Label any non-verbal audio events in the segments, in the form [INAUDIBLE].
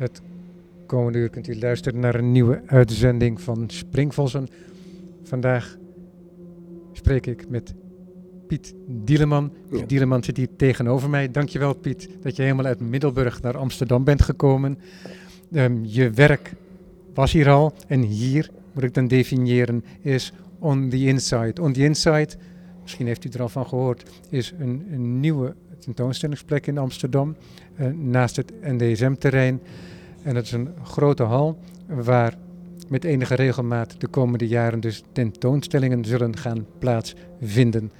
Het komende uur kunt u luisteren naar een nieuwe uitzending van Springvossen. Vandaag spreek ik met Piet Dieleman. Piet Ja. Dieleman zit hier tegenover mij. Dankjewel Piet dat je helemaal uit Middelburg naar Amsterdam bent gekomen. Ehm, je werk was hier al en hier, moet ik dan definiëren, is On the Inside. On the Inside, misschien heeft u er al van gehoord, is een, een nieuwe tentoonstellingsplek in Amsterdam eh, naast het NDSM-terrein. En het is een grote hal waar met enige regelmaat de komende jaren dus tentoonstellingen zullen gaan plaatsvinden.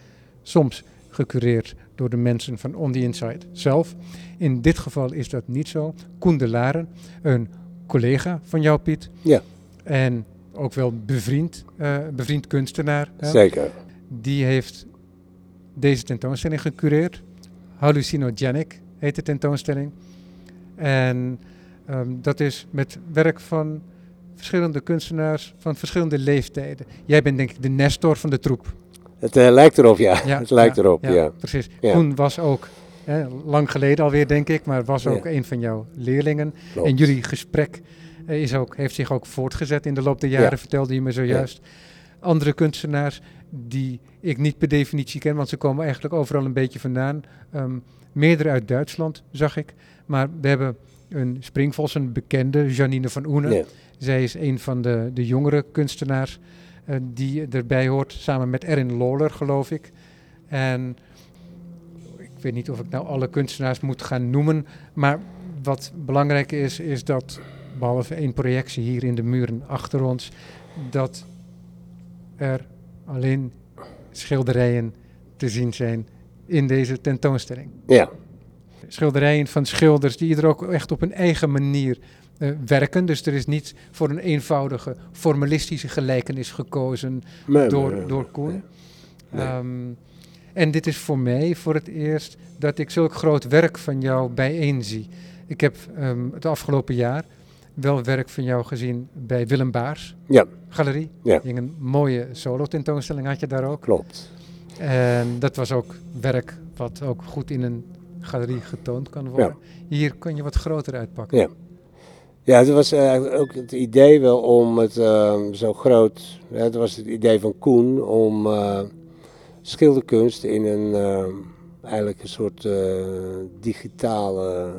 Soms gecureerd door de mensen van On The Inside zelf. In dit geval is dat niet zo. Koen de Laren, een collega van jou Piet. Ja. En ook wel bevriend, eh, bevriend kunstenaar. hè, Zeker. Die heeft deze tentoonstelling gecureerd. Hallucinogenic heet de tentoonstelling. En ehm, dat is met werk van verschillende kunstenaars van verschillende leeftijden. Jij bent denk ik de nestor van de troep. Het eh, lijkt erop, ja. Ja, het lijkt ja, erop, ja. Precies. Koen was ook, hè, lang geleden alweer denk ik, maar was ook een van jouw leerlingen. Klopt. En jullie gesprek eh, is ook, heeft zich ook voortgezet in de loop der jaren, Ja. vertelde je me zojuist. Andere kunstenaars die ik niet per definitie ken, want ze komen eigenlijk overal een beetje vandaan. Ehm meerdere uit Duitsland, zag ik. Maar we hebben een Springvos, een bekende, Janine van Oenen. Ja. Zij is een van de, de jongere kunstenaars eh, die erbij hoort, samen met Erin Lawler, geloof ik. En ik weet niet of ik nou alle kunstenaars moet gaan noemen, maar wat belangrijk is, is dat, behalve één projectie hier in de muren achter ons, dat er alleen schilderijen te zien zijn in deze tentoonstelling ja. schilderijen van schilders die er ook echt op een eigen manier eh, werken. Dus er is niet voor een eenvoudige formalistische gelijkenis gekozen door, door Koen. Nee. Ehm, en dit is voor mij voor het eerst dat ik zulk groot werk van jou bijeen zie. Ik heb ehm, het afgelopen jaar wel werk van jou gezien bij Willem Baars Ja, Galerie. Ja. Hing Een mooie solo tentoonstelling had je daar ook. klopt. En dat was ook werk wat ook goed in een galerie getoond kan worden. Hier kan je wat groter uitpakken. Ja. Ja, het was eh, ook het idee wel om het eh, zo groot. hè, het was het idee van Koen om eh, schilderkunst in een eh, eigenlijk een soort eh, digitale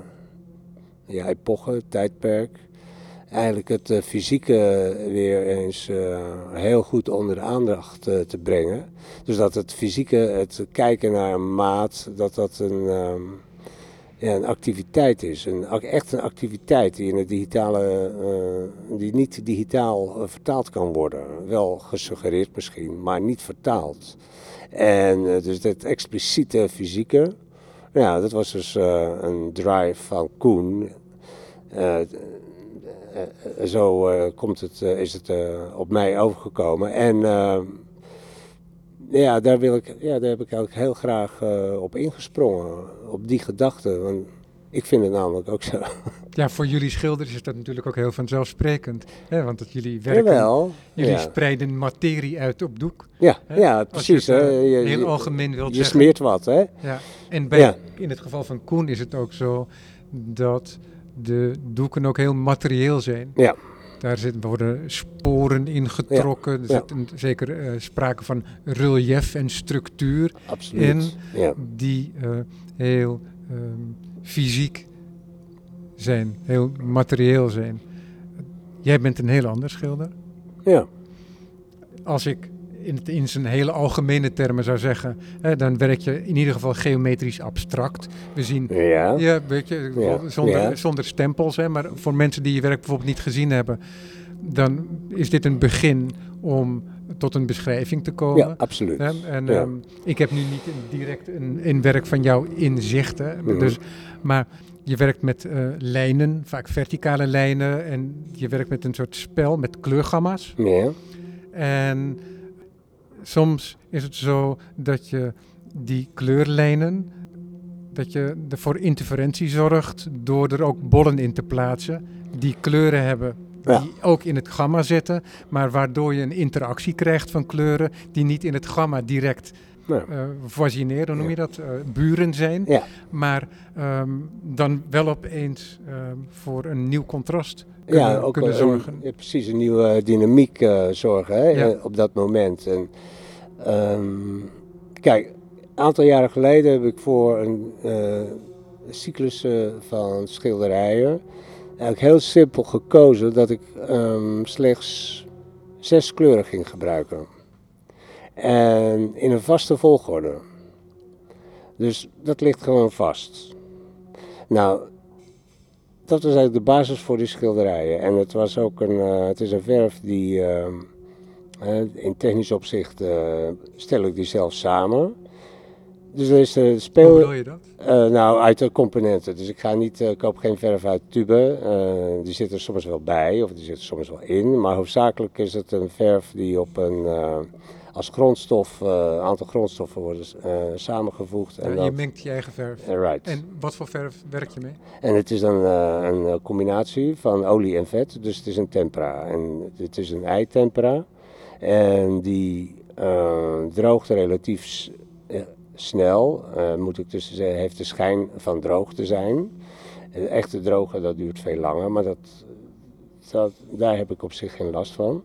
ja, epoche, tijdperk. Eigenlijk het eh, fysieke weer eens eh, heel goed onder de aandacht eh, te brengen. Dus dat het fysieke, het kijken naar een maat, dat dat een. ehm, ja, een activiteit is. Een, echt een activiteit die in het digitale, die niet digitaal vertaald kan worden. Wel gesuggereerd misschien, maar niet vertaald. En dus dat expliciete fysieke, ja, dat was dus een drive van Koen. Zo eh, komt het, eh, is het eh, op mij overgekomen. En eh, ja, daar, wil ik, ja, daar heb ik eigenlijk heel graag eh, op ingesprongen. Op die gedachte. Want ik vind het namelijk ook zo. [LAUGHS] Ja, voor jullie schilders is dat natuurlijk ook heel vanzelfsprekend. Hè? Want dat jullie werken, Jawel. jullie Ja, spreiden materie uit op doek. ja, hè? ja precies. je het, hè. eh, Je- heel algemeen wilt Je zeggen. smeert wat, hè? Ja. En bij, Ja. in het geval van Koen is het ook zo dat de doeken ook heel materieel zijn. Ja. Daar zitten, worden sporen in getrokken. Er zit zeker eh, sprake van relief en structuur Absoluut. in Ja. die eh, heel ehm, fysiek zijn, heel materieel zijn. Jij bent een heel ander schilder. ja. Als ik in, het, in zijn hele algemene termen zou zeggen, hè, dan werk je in ieder geval geometrisch abstract. We zien Ja. ja, weet je, Ja, zonder, ja. zonder stempels. Hè, maar voor mensen die je werk bijvoorbeeld niet gezien hebben, dan is dit een begin om tot een beschrijving te komen. Ja, absoluut. Hè, en ehm, ik heb nu niet direct een, een werk van jou in zicht. Hè, Mhm. dus, maar je werkt met eh, lijnen, vaak verticale lijnen. En je werkt met een soort spel met kleurgamma's. Ja. En soms is het zo dat je die kleurlijnen, dat je ervoor interferentie zorgt door er ook bollen in te plaatsen die kleuren hebben. Ja. Die ook in het gamma zitten, maar waardoor je een interactie krijgt van kleuren die niet in het gamma direct Ja. eh voisineren, hoe noem je dat? Eh, buren zijn. Ja. Maar ehm, dan wel opeens ehm, voor een nieuw contrast ja, ook kunnen een- zorgen. ja, precies, een nieuwe dynamiek eh, zorgen hè, Ja. eh, op dat moment. En, ehm, kijk, een aantal jaren geleden heb ik voor een eh, cyclus eh, van schilderijen eigenlijk heel simpel gekozen dat ik ehm, slechts zes kleuren ging gebruiken. En in een vaste volgorde. Dus dat ligt gewoon vast. Nou, dat was eigenlijk de basis voor die schilderijen. En het was ook een, eh, het is een verf die, ehm, hè, in technisch opzicht eh, stel ik die zelf samen. Dus er is de Hoe bedoel je dat? eh, nou, uit de componenten. Dus ik ga niet, eh, ik koop geen verf uit tube. Eh, die zit er soms wel bij, of die zit er soms wel in. Maar hoofdzakelijk is het een verf die op een, eh, als grondstof, eh, een aantal grondstoffen worden eh, samengevoegd. En, dat, je mengt je eigen verf. eh, right. En wat voor verf werk je mee? En het is dan een combinatie van olie en vet, dus het is een tempera. En het is een eitempera. En die droogt relatief snel, moet ik tussen zeggen, heeft de schijn van droog te zijn. Het echte drogen, dat duurt veel langer, maar dat, dat, daar heb ik op zich geen last van.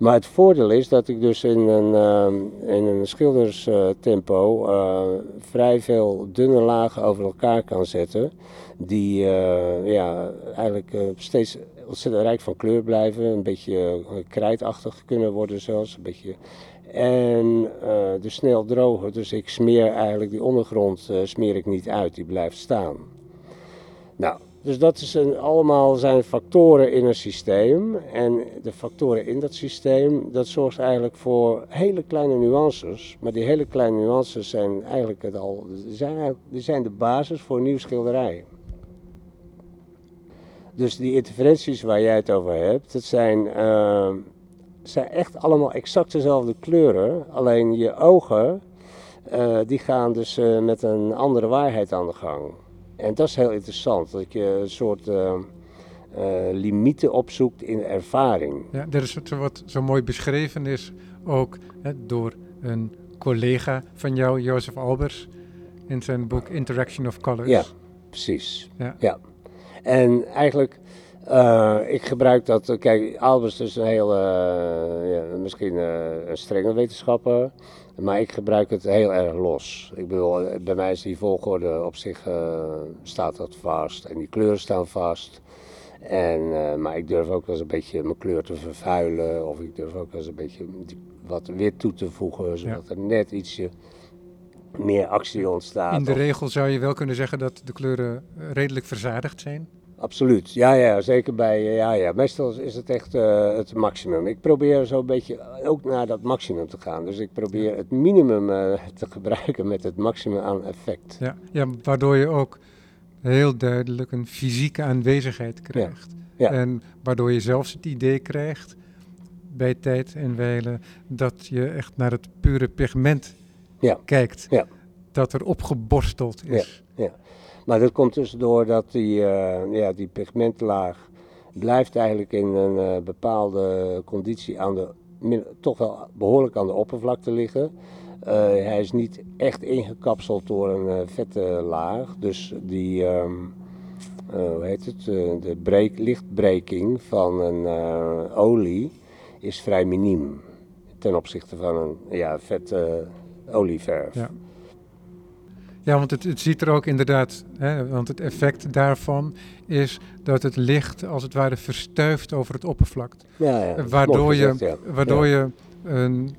Maar het voordeel is dat ik dus in een, eh, in een schilderstempo eh, vrij veel dunne lagen over elkaar kan zetten. Die eh, ja, eigenlijk eh, steeds ontzettend rijk van kleur blijven. Een beetje krijtachtig kunnen worden zelfs. Een beetje. En eh dus snel drogen. Dus ik smeer eigenlijk die ondergrond smeer ik niet uit. Die blijft staan. Nou, dus dat is een, allemaal zijn factoren in een systeem. En de factoren in dat systeem, dat zorgt eigenlijk voor hele kleine nuances. Maar die hele kleine nuances zijn eigenlijk, het al, zijn, die zijn de basis voor een nieuw schilderij. Dus die interferenties waar jij het over hebt, dat zijn, eh, zijn echt allemaal exact dezelfde kleuren. Alleen je ogen, eh, die gaan dus eh, met een andere waarheid aan de gang. En dat is heel interessant, dat je een soort eh, limieten opzoekt in ervaring. Ja, dat is wat, zo mooi beschreven is ook hè, door een collega van jou, Jozef Albers, in zijn boek Interaction of Colors. Ja. Precies. Ja. En eigenlijk, eh, ik gebruik dat, kijk, Albers is een heel, ja, misschien een strenge wetenschapper, maar ik gebruik het heel erg los. Ik bedoel, bij mij is die volgorde op zich, eh, staat dat vast en die kleuren staan vast. En, eh, maar ik durf ook wel eens een beetje mijn kleur te vervuilen, of ik durf ook wel eens een beetje wat wit toe te voegen, zodat er net ietsje meer actie ontstaat. In de Of- regel zou je wel kunnen zeggen dat de kleuren eh, redelijk verzadigd zijn. Absoluut, ja, ja, zeker bij, ja, ja. Meestal is het echt eh, het maximum. Ik probeer zo een beetje ook naar dat maximum te gaan. Dus ik probeer het minimum eh, te gebruiken met het maximum aan effect. Ja, ja, waardoor je ook heel duidelijk een fysieke aanwezigheid krijgt. ja. En waardoor je zelfs het idee krijgt bij tijd en wijle dat je echt naar het pure pigment Ja. kijkt. Ja. Dat er opgeborsteld is. Maar dat komt dus doordat die, eh, ja, die pigmentlaag blijft eigenlijk in een eh, bepaalde conditie aan de, toch wel behoorlijk aan de oppervlakte liggen. Eh, hij is niet echt ingekapseld door een vette laag. Dus die, ehm, eh, hoe heet het, de lichtbreking van een olie is vrij miniem. Ten opzichte van een ja, vette olieverf. Ja. Ja, want het, het ziet er ook inderdaad, hè, want het effect daarvan is dat het licht als het ware verstuift over het oppervlak. Ja, ja, waardoor je, ja. waardoor je een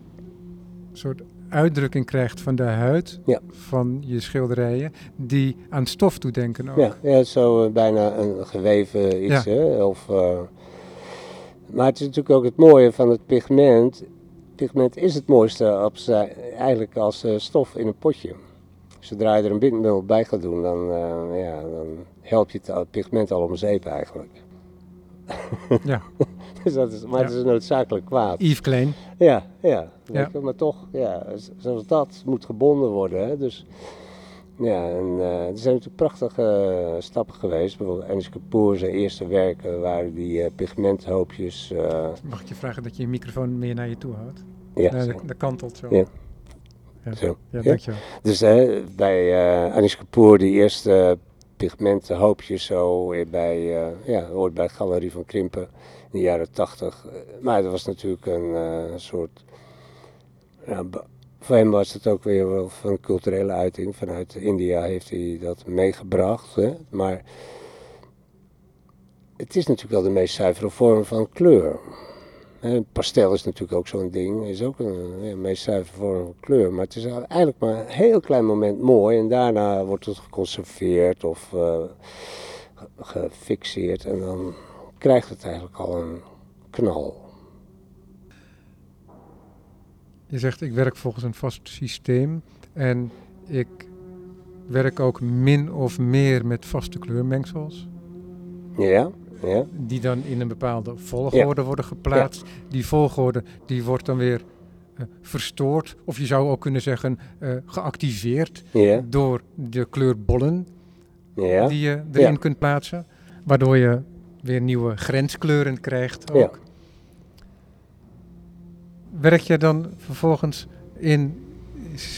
soort uitdrukking krijgt van de huid van je schilderijen, die aan stof doet denken ook. Ja, ja zo eh, bijna een geweven iets. Hè? Of, eh, maar het is natuurlijk ook het mooie van het pigment. Pigment is het mooiste op zijn, eigenlijk als eh, stof in een potje. Zodra je er een bindmiddel bij gaat doen, dan, eh, ja, dan help je het pigment al om zeep eigenlijk. [LAUGHS] Ja. dus dat is, maar Ja. het is een noodzakelijk kwaad. Yves Klein. Ja, ja, weet Ja. je, maar toch, ja, z- zoals dat moet gebonden worden. Hè? Dus, ja, en, eh, er zijn natuurlijk prachtige stappen geweest. Bijvoorbeeld Anish Kapoor, zijn eerste werken waren die eh, pigmenthoopjes. Mag ik je vragen dat je je microfoon meer naar je toe houdt? ja, Nou, dat kantelt zo. Ja. Ja. Zo. Ja, dankjewel. Dus hè, bij eh Anish Kapoor, die eerste pigmenten hoopjes zo bij, eh, ja, hoort bij Galerie van Krimpen in de jaren tachtig. Maar dat was natuurlijk een eh, soort, ja, voor hem was het ook weer wel van culturele uiting. Vanuit India heeft hij dat meegebracht. Hè? Maar het is natuurlijk wel de meest zuivere vorm van kleur. Hè, pastel is natuurlijk ook zo'n ding, is ook een, ja, meest zuivere vorm kleur. Maar het is eigenlijk maar een heel klein moment mooi en daarna wordt het geconserveerd of eh, ge- gefixeerd en dan krijgt het eigenlijk al een knal. Je zegt ik werk volgens een vast systeem en ik werk ook min of meer met vaste kleurmengsels. Ja, ja, Die dan in een bepaalde volgorde worden geplaatst. Die volgorde die wordt dan weer eh, verstoord. Of je zou ook kunnen zeggen eh, geactiveerd door de kleurbollen ja. die je erin kunt plaatsen. Waardoor je weer nieuwe grenskleuren krijgt ook. Ja. Werk je dan vervolgens in,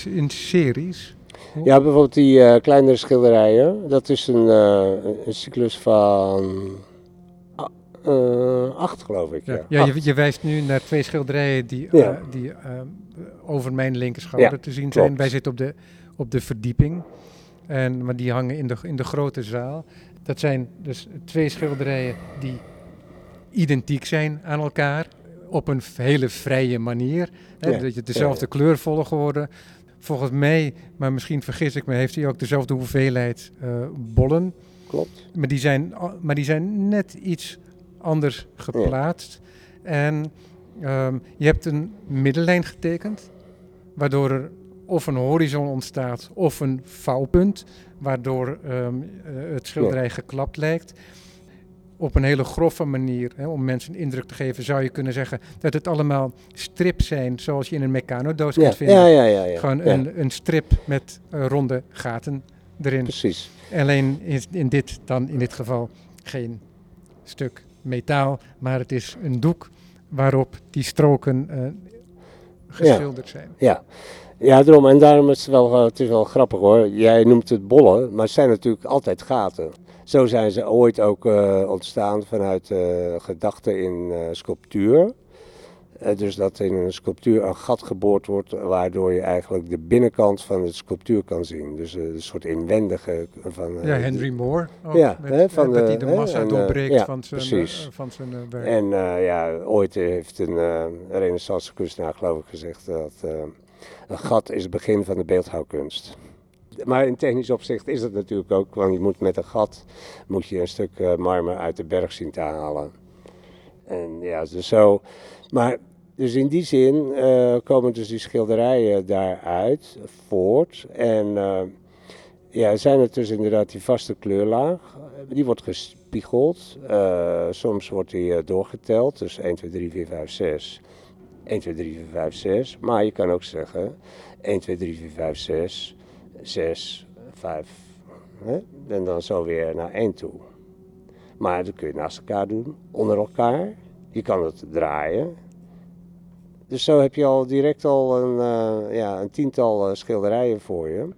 in series? Ja, bijvoorbeeld die eh, kleinere schilderijen, dat is een, eh, een cyclus van eh, acht geloof ik. Ja, Ja, ja je, je wijst nu naar twee schilderijen die, Ja. die over mijn linkerschouder te zien klopt. zijn. Wij zitten op de, op de verdieping, en, maar die hangen in de, in de grote zaal. Dat zijn dus twee schilderijen die identiek zijn aan elkaar op een hele vrije manier. Hè, Dat je dezelfde kleurvolgorde. Volgens mij, maar misschien vergis ik me, heeft hij ook dezelfde hoeveelheid eh, bollen. Klopt. Maar die, zijn, maar die zijn net iets anders geplaatst. En ehm, je hebt een middellijn getekend, waardoor er of een horizon ontstaat of een vouwpunt, waardoor ehm, eh, het schilderij geklapt lijkt. Op een hele grove manier, hè, om mensen een indruk te geven, zou je kunnen zeggen dat het allemaal strips zijn, zoals je in een mecanodoos Ja, kunt vinden. ja, ja, ja. ja. Gewoon een, een strip met eh, ronde gaten erin. Precies. Alleen is in dit dan in dit geval geen stuk metaal, maar het is een doek waarop die stroken eh, geschilderd zijn. Ja. ja, daarom. En daarom is het wel, eh, het is wel grappig hoor. Jij noemt het bollen, maar het zijn natuurlijk altijd gaten. Zo zijn ze ooit ook eh, ontstaan vanuit eh gedachten in eh, sculptuur. Dus dat in een sculptuur een gat geboord wordt, waardoor je eigenlijk de binnenkant van de sculptuur kan zien. Dus een soort inwendige van. Ja, Henry Moore ook, Ja, met, hè, van dat de- hij de massa en, doorbreekt ja, van zijn, precies. van zijn werk. En ja, ooit heeft een renaissance kunstenaar geloof ik gezegd dat een gat is het begin van de beeldhouwkunst. Maar in technisch opzicht is het natuurlijk ook, want je moet met een gat moet je een stuk eh, marmer uit de berg zien te halen. En ja, dus zo. Maar dus in die zin eh, komen dus die schilderijen daaruit voort. En eh, ja, zijn het dus inderdaad die vaste kleurlaag. Die wordt gespiegeld. Eh, soms wordt die doorgeteld. Dus 1, 2, 3, 4, 5, 6. 1, 2, 3, 4, 5, 6. Maar je kan ook zeggen 1, 2, 3, 4, 5, 6. 6, 5. Hè? En dan zo weer naar 1 toe. Maar dat kun je naast elkaar doen, onder elkaar. Je kan het draaien. Dus zo heb je al direct al een, uh, ja, een tiental uh, schilderijen voor je.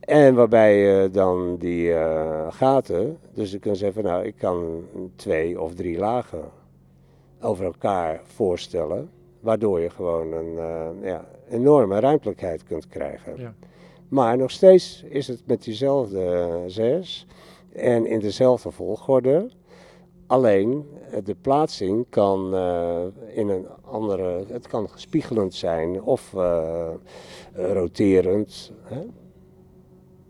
En waarbij je dan die uh, gaten, dus je kunt zeggen, nou ik kan twee of drie lagen over elkaar voorstellen. Waardoor je gewoon een ja, enorme ruimtelijkheid kunt krijgen. Ja. Maar nog steeds is het met diezelfde zes en in dezelfde volgorde. Alleen de plaatsing kan uh, in een andere, het kan spiegelend zijn of uh, roterend. Hè?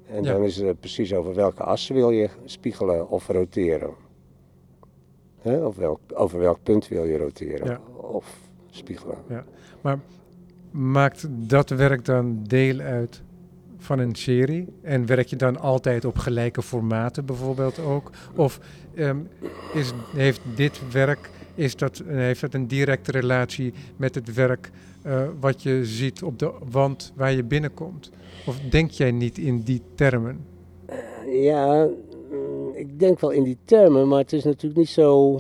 En ja. dan is het precies over welke as wil je spiegelen of roteren. Hè? Of welk, over welk punt wil je roteren ja. of spiegelen. Ja. Maar maakt dat werk dan deel uit van een serie? En werk je dan altijd op gelijke formaten bijvoorbeeld ook? Of um, is, heeft dit werk, is dat, heeft dat een directe relatie met het werk uh, wat je ziet op de wand waar je binnenkomt? Of denk jij niet in die termen? Ja, ik denk wel in die termen, maar het is natuurlijk niet zo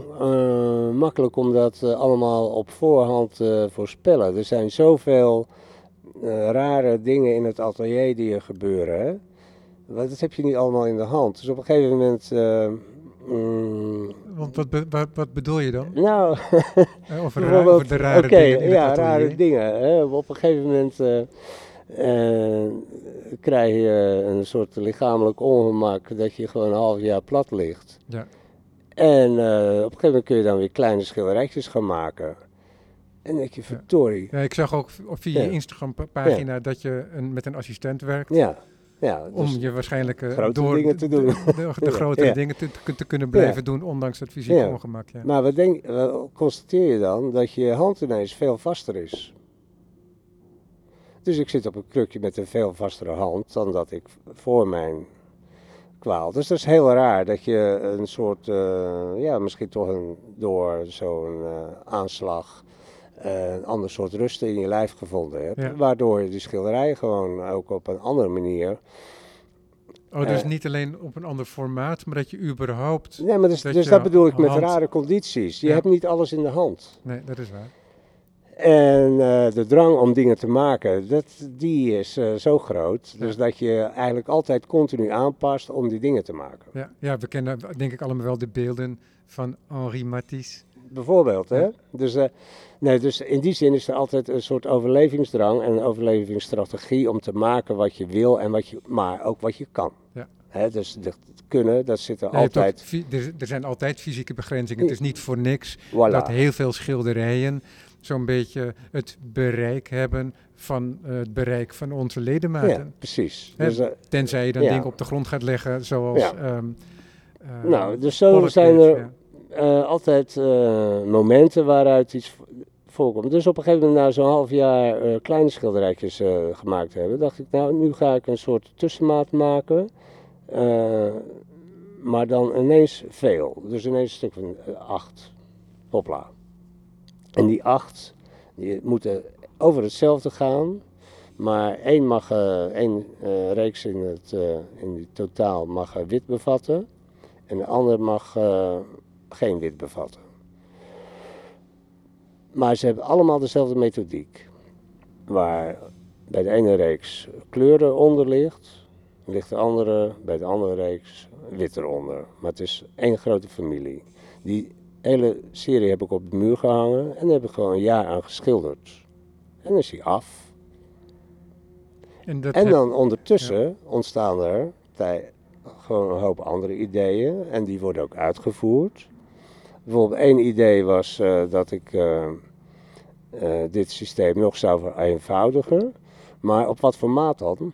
makkelijk om dat allemaal op voorhand te voorspellen. Er zijn zoveel eh, rare dingen in het atelier die er gebeuren. Hè? Want dat heb je niet allemaal in de hand. Dus op een gegeven moment. eh, mm, Want wat, be- wat, wat bedoel je dan? nou, [LAUGHS] Eh, Over, over de rare dingen in ja, het rare dingen. Hè? Op een gegeven moment eh, eh, krijg je een soort lichamelijk ongemak dat je gewoon een half jaar plat ligt. Ja. En eh, op een gegeven moment kun je dan weer kleine schilderijtjes gaan maken. En denk je, verdorie. Ja, ik zag ook via je Instagram-pagina dat je een, met een assistent werkt. Ja, ja. Om dus- je waarschijnlijk eh, grotere door dingen te de- doen. De, de, de Ja. grotere [LAUGHS] Ja. dingen te, kunnen blijven doen, ondanks het fysieke ongemak. Ja. Maar wat, denk, wat constateer je dan? Dat je hand ineens veel vaster is. Dus ik zit op een krukje met een veel vastere hand dan dat ik voor mijn kwaal. Dus dat is heel raar dat je een soort, eh, ja, misschien toch een, door zo'n eh, aanslag een ander soort rust in je lijf gevonden hebt. Ja. Waardoor je die schilderij gewoon ook op een andere manier. Oh, dus Eh. niet alleen op een ander formaat, maar dat je überhaupt... Nee, maar dus, Dat dus bedoel ik met hand- rare condities. Je Ja. hebt niet alles in de hand. Nee, dat is waar. En eh, de drang om dingen te maken, dat, die is eh, zo groot. Ja. Dus dat je eigenlijk altijd continu aanpast om die dingen te maken. Ja, ja, we kennen denk ik allemaal wel de beelden van Henri Matisse. Bijvoorbeeld, hè? Ja. Dus, eh, nee, dus in die zin is er altijd een soort overlevingsdrang en een overlevingsstrategie om te maken wat je wil en wat je, maar ook wat je kan. Ja. Hè, dus het kunnen, dat zit er Ja, ook altijd. er, er zijn altijd fysieke begrenzingen. Het is niet voor niks Voilà. dat heel veel schilderijen zo'n beetje het bereik hebben van eh, het bereik van onze Ja, ledematen. precies. Hè, Dus, eh, Tenzij je dan Ja. dingen op de grond gaat leggen, zoals... Ja. eh, nou, dus zo zijn er eh, altijd eh, momenten waaruit iets vo- voorkomt. Dus op een gegeven moment, na zo'n half jaar eh, kleine schilderijtjes gemaakt hebben, dacht ik, nou, nu ga ik een soort tussenmaat maken. maar dan ineens veel. Dus ineens een stuk van acht. Hopla. En die acht, die moeten over hetzelfde gaan. Maar één, mag, één reeks in het in totaal mag wit bevatten. En de ander mag geen wit bevatten. Maar ze hebben allemaal dezelfde methodiek. Waar bij de ene reeks kleuren onder ligt, ligt de andere, bij de andere reeks wit eronder. Maar het is één grote familie. Die hele serie heb ik op de muur gehangen en daar heb ik gewoon een jaar aan geschilderd. En dan is hij af. En, dat En heb- dan ondertussen ontstaan er gewoon een hoop andere ideeën en die worden ook uitgevoerd. Bijvoorbeeld één idee was eh, dat ik eh, eh, dit systeem nog zou vereenvoudigen, maar op wat formaat dan?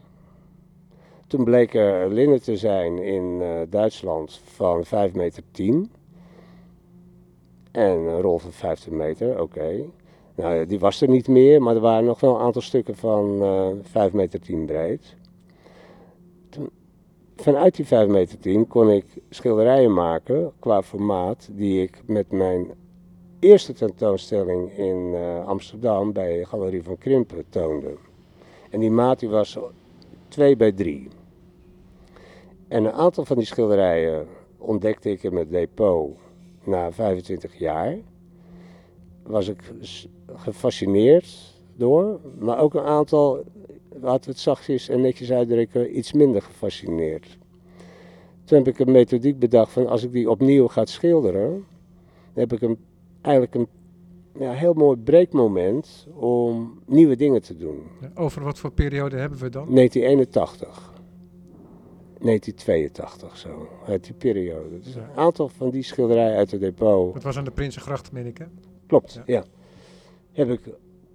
Toen bleek er linnen te zijn in Duitsland van 5 meter 10 en een rol van 15 meter, oké. Nou, die was er niet meer, maar er waren nog wel een aantal stukken van eh 5 meter 10 breed. Vanuit die 5 meter 10 kon ik schilderijen maken qua formaat die ik met mijn eerste tentoonstelling in eh, Amsterdam bij Galerie van Krimpen toonde. En die maat die was 2 bij 3. En een aantal van die schilderijen ontdekte ik in mijn depot na 25 jaar. Was ik gefascineerd door, maar ook een aantal, laten we het zachtjes en netjes uitdrukken, iets minder gefascineerd. Toen heb ik een methodiek bedacht van als ik die opnieuw ga schilderen, dan heb ik een, eigenlijk een ja, heel mooi breekmoment om nieuwe dingen te doen. Over wat voor periode hebben we dan? 1981. 1982 zo, uit die periode. Dus Ja. een aantal van die schilderijen uit het depot. Dat was aan de Prinsengracht, meen ik, hè? Klopt, Ja. ja. Heb ik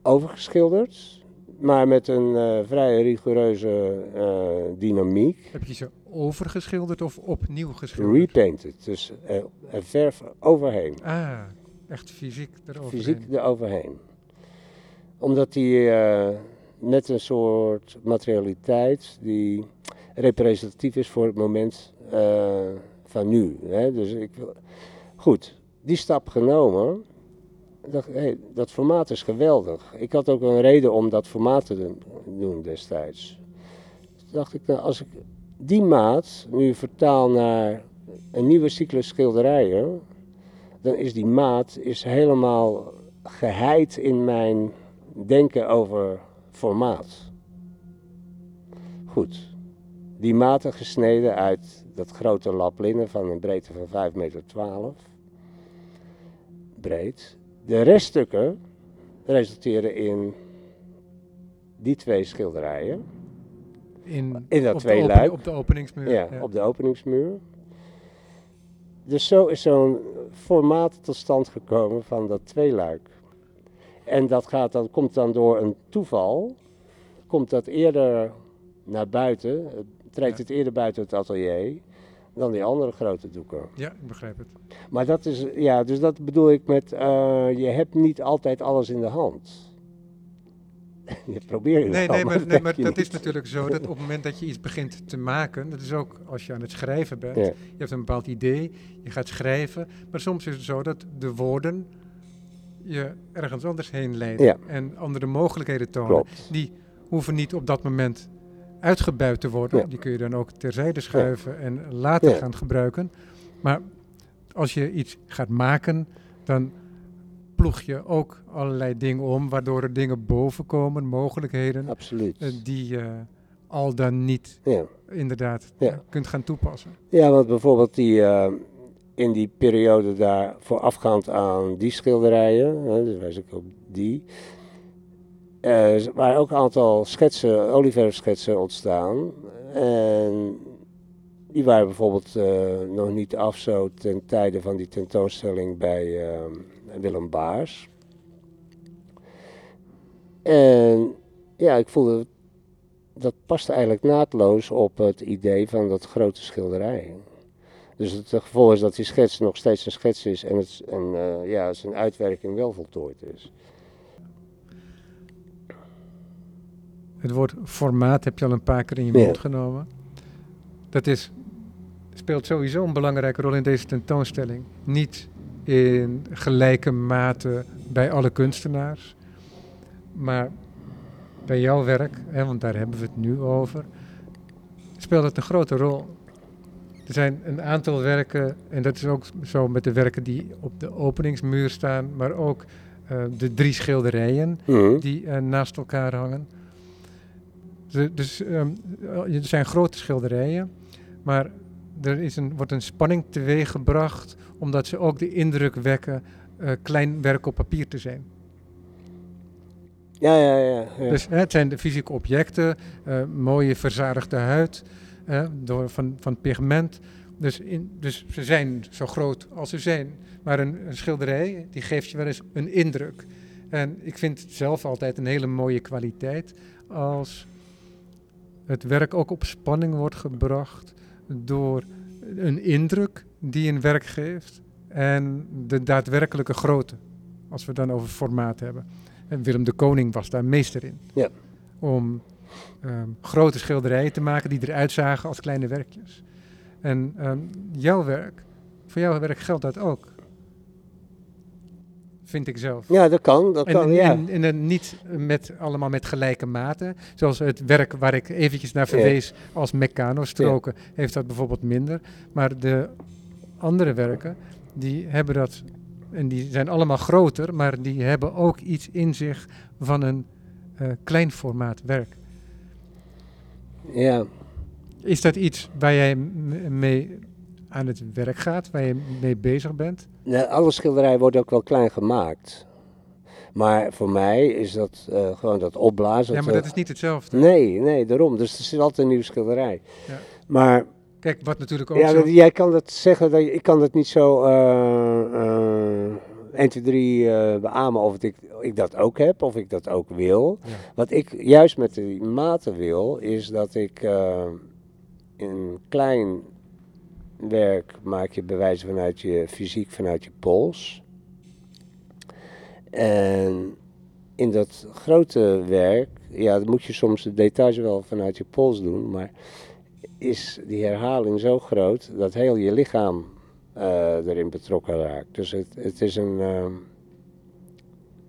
overgeschilderd, maar met een eh, vrij rigoureuze eh, dynamiek. Heb je ze overgeschilderd of opnieuw geschilderd? Repainted, dus eh, er verf overheen. Ah, echt fysiek eroverheen. Fysiek eroverheen. Omdat die met een soort materialiteit die representatief is voor het moment van nu. Hè? Dus ik wil... Goed, die stap genomen. Dacht, hey, dat formaat is geweldig. Ik had ook een reden om dat formaat te doen- destijds. Toen dacht ik, nou, als ik die maat nu vertaal naar een nieuwe cyclus schilderijen, dan is die maat is helemaal geheid in mijn denken over formaat. Goed. Die maten gesneden uit dat grote lap linnen van een breedte van 5 meter 12 breed. De reststukken resulteren in die twee schilderijen. In, In dat op de open- Op de openingsmuur. Ja, op de openingsmuur. Dus zo is zo'n formaat tot stand gekomen van dat tweeluik. En dat gaat dan, komt dan door een toeval, komt dat eerder naar buiten, trekt Ja. het eerder buiten het atelier dan die andere grote doeken. Ja, ik begrijp het. Maar dat is, ja, dus dat bedoel ik met, eh, je hebt niet altijd alles in de hand. [LAUGHS] Je probeert het Nee, wel, nee, maar, nee, maar dat is natuurlijk zo dat [LAUGHS] op het moment dat je iets begint te maken, dat is ook als je aan het schrijven bent, Ja. je hebt een bepaald idee, je gaat schrijven, maar soms is het zo dat de woorden je ergens anders heen leiden Ja. en andere mogelijkheden tonen. Klopt. Die hoeven niet op dat moment uitgebuit te worden, Ja. die kun je dan ook terzijde schuiven en later Ja. gaan gebruiken. Maar als je iets gaat maken, dan ploeg je ook allerlei dingen om, waardoor er dingen boven komen, mogelijkheden Absoluut. eh, die je al dan niet inderdaad kunt gaan toepassen. Ja, want bijvoorbeeld die, eh, in die periode daar voorafgaand aan die schilderijen, hè, dus wijs ik op die, er waren ook een aantal schetsen, olieverfschetsen ontstaan. En die waren bijvoorbeeld eh, nog niet af zo ten tijde van die tentoonstelling bij eh, Willem Baars. En ja, ik voelde dat paste eigenlijk naadloos op het idee van dat grote schilderij. Dus het gevolg is dat die schets nog steeds een schets is en, het, en eh, ja, zijn uitwerking wel voltooid is. Het woord formaat heb je al een paar keer in je Ja. mond genomen. Dat is, speelt sowieso een belangrijke rol in deze tentoonstelling. Niet in gelijke mate bij alle kunstenaars, maar bij jouw werk, hè, want daar hebben we het nu over, speelt het een grote rol. Er zijn een aantal werken, en dat is ook zo met de werken die op de openingsmuur staan, maar ook eh, de drie schilderijen Mhm. die eh, naast elkaar hangen. Dus ehm, eh, er zijn grote schilderijen, maar er is een, wordt een spanning teweeggebracht omdat ze ook de indruk wekken eh, klein werk op papier te zijn. Ja, ja, ja. ja. Dus hè, het zijn de fysieke objecten, eh, mooie verzadigde huid hè, door, van, van pigment. Dus, in, dus ze zijn zo groot als ze zijn. Maar een, een schilderij die geeft je wel eens een indruk. En ik vind het zelf altijd een hele mooie kwaliteit als het werk ook op spanning wordt gebracht door een indruk die een werk geeft en de daadwerkelijke grootte. Als we het dan over formaat hebben. En Willem de Koning was daar meester in. Ja. Om ehm, grote schilderijen te maken die eruit zagen als kleine werkjes. En ehm, jouw werk, voor jouw werk geldt dat ook. Vind ik zelf. ja, dat kan. Dat En, kan ja. en, niet met, allemaal met gelijke maten. Zoals het werk waar ik eventjes naar verwees als Meccano-stroken, heeft dat bijvoorbeeld minder. Maar de andere werken, die hebben dat, en die zijn allemaal groter, maar die hebben ook iets in zich van een eh, klein formaat werk. ja. Is dat iets waar jij mee aan het werk gaat, waar je mee bezig bent? Nou, alle schilderijen worden ook wel klein gemaakt. Maar voor mij is dat eh, gewoon dat opblazen. Ja, maar dat is niet hetzelfde. Nee, nee, daarom. Dus het is altijd een nieuwe schilderij. Ja. Maar Kijk, wat natuurlijk ook ja, zo... jij kan dat zeggen, dat, ik kan dat niet zo eh, eh, 1, 2, 3 eh, beamen of ik, ik dat ook heb, of ik dat ook wil. Ja. Wat ik juist met die maten wil, is dat ik eh, een klein werk maak je bewijzen vanuit je fysiek, vanuit je pols. En in dat grote werk, ja, dan moet je soms de details wel vanuit je pols doen, maar is die herhaling zo groot dat heel je lichaam eh, erin betrokken raakt. Dus het, het is een, ehm,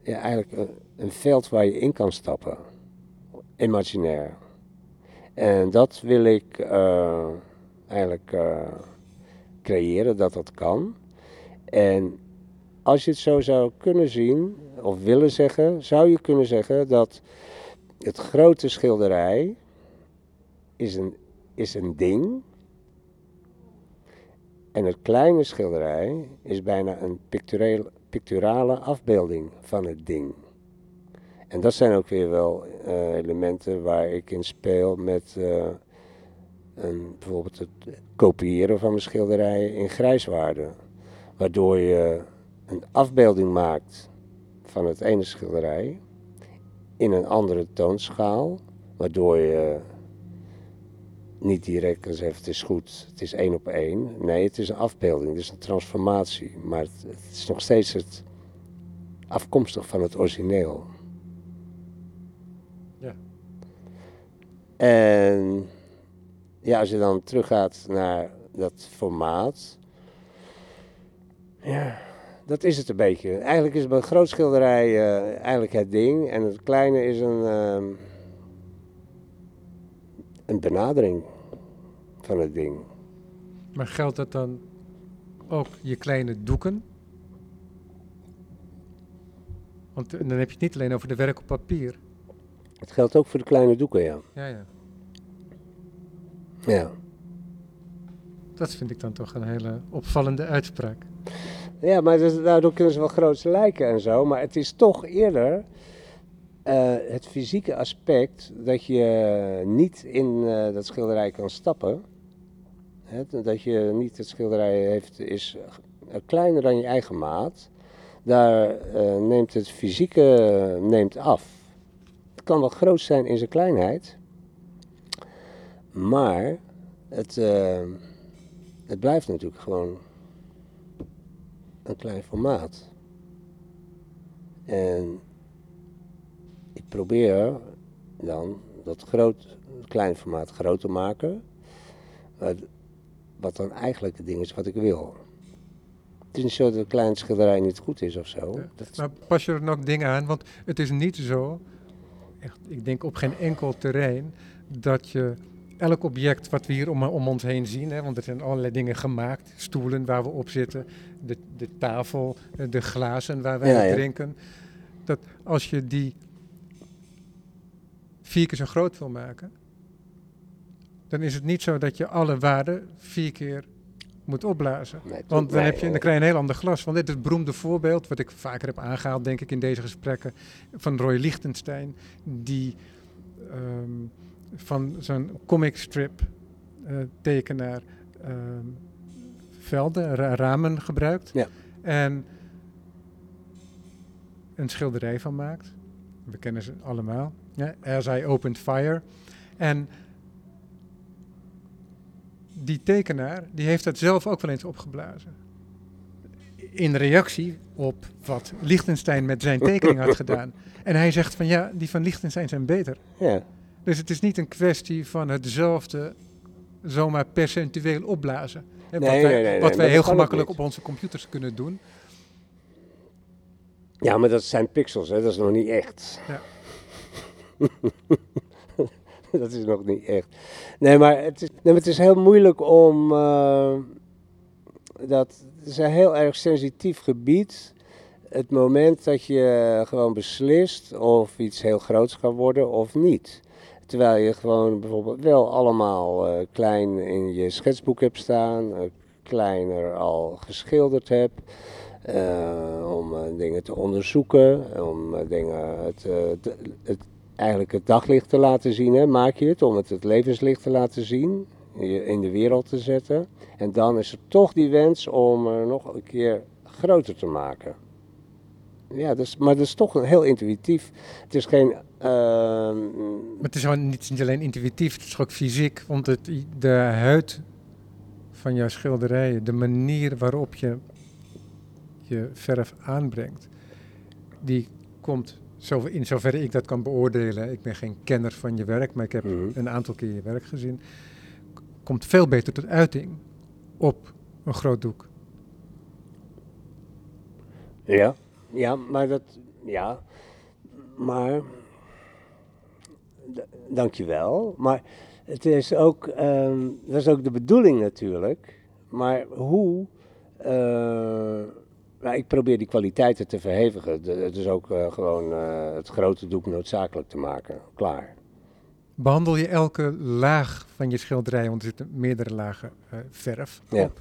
ja, eigenlijk een, een veld waar je in kan stappen, imaginair. En dat wil ik eh, eigenlijk eh, creëren, dat dat kan. En als je het zo zou kunnen zien, of willen zeggen, zou je kunnen zeggen dat het grote schilderij is een, is een ding. En het kleine schilderij is bijna een picturele, picturale afbeelding van het ding. En dat zijn ook weer wel uh, elementen waar ik in speel met uh, een, bijvoorbeeld het kopiëren van mijn schilderijen in grijswaarde. Waardoor je een afbeelding maakt van het ene schilderij in een andere toonschaal, waardoor je niet direct kan zeggen het is goed, het is één op één. Nee, het is een afbeelding, het is een transformatie, maar het, het is nog steeds het afkomstig van het origineel. Ja. En ja, als je dan teruggaat naar dat formaat, ja, dat is het een beetje. Eigenlijk is mijn groot schilderij uh, eigenlijk het ding en het kleine is een, uh, een benadering van het ding. Maar geldt dat dan ook je kleine doeken? Want dan heb je het niet alleen over de werk op papier. Het geldt ook voor de kleine doeken, ja. Ja, ja. Ja. Dat vind ik dan toch een hele opvallende uitspraak. Ja, maar dus, daardoor kunnen ze wel groot lijken en zo. Maar het is toch eerder uh, het fysieke aspect dat je niet in uh, dat schilderij kan stappen. Hè, dat je niet het schilderij heeft, is kleiner dan je eigen maat. Daar uh, neemt het fysieke neemt af. Het kan wel groot zijn in zijn kleinheid. Maar het, het blijft natuurlijk gewoon een klein formaat. En ik probeer dan dat groot, klein formaat groot te maken. Wat, dan eigenlijk het ding is wat ik wil. Het is niet zo dat een klein schilderij niet goed is of zo. Maar pas je er nog dingen aan? Want het is niet zo, echt, ik denk op geen enkel terrein, dat je elk object wat we hier om, om ons heen zien, hè, want er zijn allerlei dingen gemaakt, stoelen waar we op zitten, de, de tafel, eh, de glazen waar wij ja, drinken, dat als je die vier keer zo groot wil maken, dan is het niet zo dat je alle waarden vier keer moet opblazen. Nee, want dan, heb je, dan krijg je een heel ander glas. Want dit is het beroemde voorbeeld, wat ik vaker heb aangehaald, denk ik, in deze gesprekken, van Roy Lichtenstein, die um, van zo'n comic strip uh, tekenaar uh, velden, ra ramen gebruikt. Ja. En een schilderij van maakt. We kennen ze allemaal. Ja, As I Opened Fire. En die tekenaar die heeft dat zelf ook wel eens opgeblazen. In reactie op wat Liechtenstein met zijn tekening had gedaan. [LAUGHS] En hij zegt van ja, die van Liechtenstein zijn beter. Ja. Dus het is niet een kwestie van hetzelfde zomaar percentueel opblazen. Nee, wat wij, nee, nee, wat wij heel gemakkelijk op onze computers kunnen doen. Ja, maar dat zijn pixels, hè? dat is nog niet echt. Ja. [LAUGHS] dat is nog niet echt. Nee, maar het is, nee, het is heel moeilijk om. Uh, dat het is een heel erg sensitief gebied. Het moment dat je gewoon beslist of iets heel groots gaat worden of niet. Terwijl je gewoon bijvoorbeeld wel allemaal uh, klein in je schetsboek hebt staan, uh, kleiner al geschilderd hebt. Uh, om dingen te onderzoeken, om dingen het, het, eigenlijk het daglicht te laten zien, hè, maak je het, om het het levenslicht te laten zien, in de wereld te zetten. En dan is er toch die wens om nog een keer groter te maken. Ja, dus, maar dat is toch een heel intuïtief. Het is geen. Uh, maar het is niet, niet alleen intuïtief, het is ook fysiek. Want het, de huid van jouw schilderijen, de manier waarop je je verf aanbrengt, die komt, in zoverre ik dat kan beoordelen. Ik ben geen kenner van je werk, maar ik heb mm-hmm. een aantal keer je werk gezien. Komt veel beter tot uiting op een groot doek. Ja. Ja, maar dat, ja, maar, dankjewel. Maar het is ook, um, dat is ook de bedoeling natuurlijk. Maar hoe uh, Maar ik probeer die kwaliteiten te verhevigen. De- Het is ook eh, gewoon eh, het grote doek noodzakelijk te maken. Klaar. Behandel je elke laag van je schilderij, want er zitten meerdere lagen eh, verf Ja. op.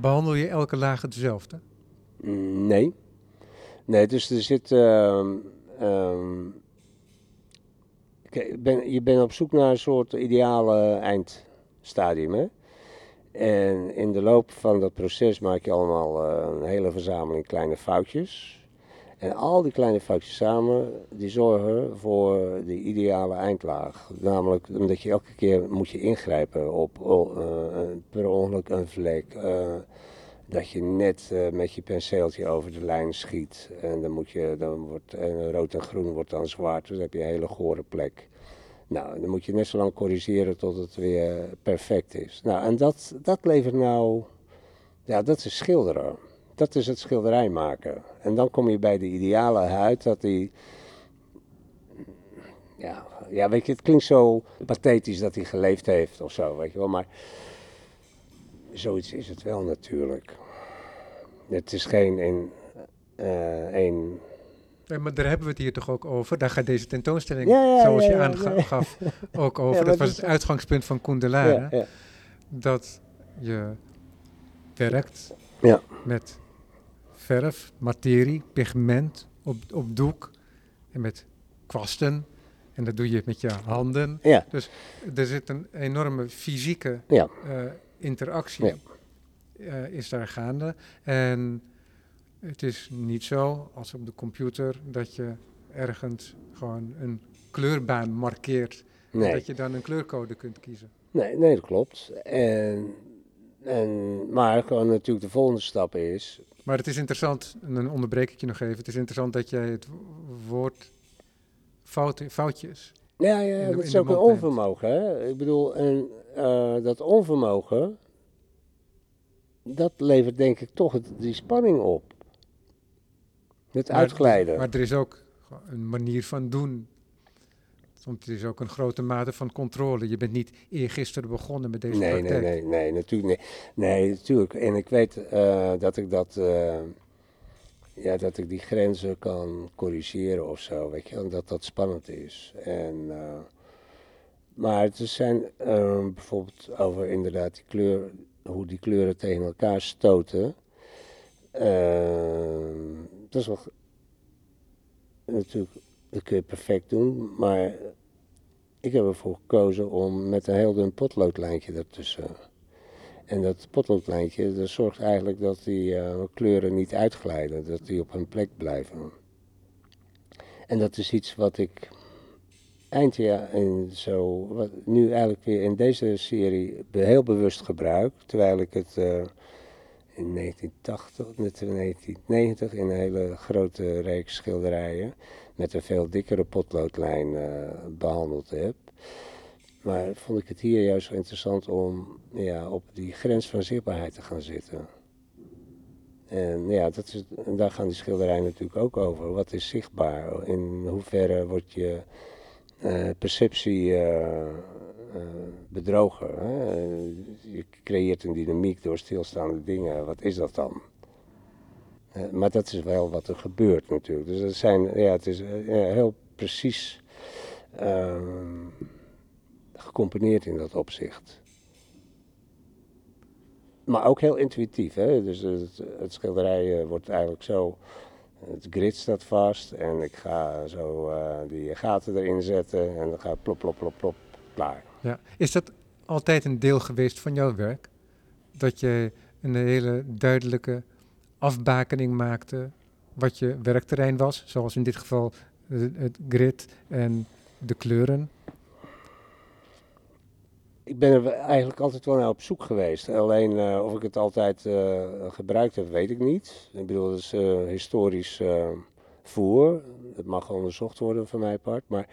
Behandel je elke laag hetzelfde? Mm, Nee. Nee, dus er zit. ik ben, je bent op zoek naar een soort ideale eindstadium. Hè? En in de loop van dat proces maak je allemaal eh, een hele verzameling kleine foutjes. En al die kleine foutjes samen, die zorgen voor de ideale eindlaag. Namelijk omdat je elke keer moet je ingrijpen op oh, eh, per ongeluk een vlek. eh, dat je net eh, met je penseeltje over de lijn schiet. En dan, moet je, dan wordt rood en groen wordt dan zwart. Dus dan heb je een hele gore plek. Nou, dan moet je net zo lang corrigeren tot het weer perfect is. Nou, en dat, dat levert nou... Ja, dat is schilderen. Dat is het schilderij maken. En dan kom je bij de ideale huid dat die... Ja, ja, weet je, het klinkt zo pathetisch dat hij geleefd heeft of zo, weet je wel. Maar zoiets is het wel natuurlijk. Het is geen een, eh een Ja, maar daar hebben we het hier toch ook over. Daar gaat deze tentoonstelling, Ja, ja, zoals je aangaf, [LAUGHS] ook over. dat was het uitgangspunt van Koen de Lara. ja, ja. Dat je werkt Ja. met verf, materie, pigment op, op doek en met kwasten. En dat doe je met je handen. Ja, Er zit een enorme fysieke ja, eh, interactie Ja. eh, is daar gaande. En het is niet zo als op de computer dat je ergens gewoon een kleurbaan markeert. en nee. Dat je dan een kleurcode kunt kiezen. Nee, nee, dat klopt. En, en, maar gewoon natuurlijk de volgende stap is... Maar het is interessant, en dan onderbreek ik je nog even. Het is interessant dat jij het wo- woord fout, foutjes. Ja, ja, dat is ook een onvermogen. Hè? Ik bedoel, en, eh, dat onvermogen, dat levert denk ik toch het, die spanning op. Het Maar- uitglijden. Maar er is ook een manier van doen. Want er is ook een grote mate van controle. Je bent niet eergisteren begonnen met deze nee, nee, praktijk. nee, nee, natuurlijk niet. Nee, natuurlijk. En ik weet eh, dat ik dat, eh, ja, dat ik die grenzen kan corrigeren of zo, weet je, en dat dat spannend is. En, maar het zijn eh, bijvoorbeeld over inderdaad die kleur, hoe die kleuren tegen elkaar stoten. Eh, dat is wel, natuurlijk, dat kun je perfect doen, maar ik heb ervoor gekozen om met een heel dun potloodlijntje ertussen. En dat potloodlijntje dat zorgt eigenlijk dat die eh, kleuren niet uitglijden, dat die op hun plek blijven. En dat is iets wat ik eind jaar en zo, nu eigenlijk weer in deze serie heel bewust gebruik, terwijl ik het eh, in 1980, net in 1990 in een hele grote reeks schilderijen met een veel dikkere potloodlijn eh, behandeld heb. Maar vond ik het hier juist interessant om ja, op die grens van zichtbaarheid te gaan zitten. En ja, dat is, daar gaan die schilderijen natuurlijk ook over. Wat is zichtbaar? In hoeverre wordt je perceptie eh, eh, bedrogen? Hè? Je creëert een dynamiek door stilstaande dingen. Wat is dat dan? Eh, maar dat is wel wat er gebeurt natuurlijk. Dus dat zijn, ja, het is eh, heel precies ehm, gecomponeerd in dat opzicht. Maar ook heel intuïtief. Hè? Dus het, het schilderij eh, wordt eigenlijk zo. Het grid staat vast en ik ga zo eh, die gaten erin zetten en dan gaat plop, plop, plop, plop, klaar. Ja. Is dat altijd een deel geweest van jouw werk? Dat je een hele duidelijke afbakening maakte wat je werkterrein was, zoals in dit geval het, het grid en de kleuren. Ik ben er eigenlijk altijd wel naar op zoek geweest. Alleen eh, of ik het altijd eh, gebruikt heb, weet ik niet. Ik bedoel, dat is eh, historisch voer. Dat mag onderzocht worden van mijn part. Maar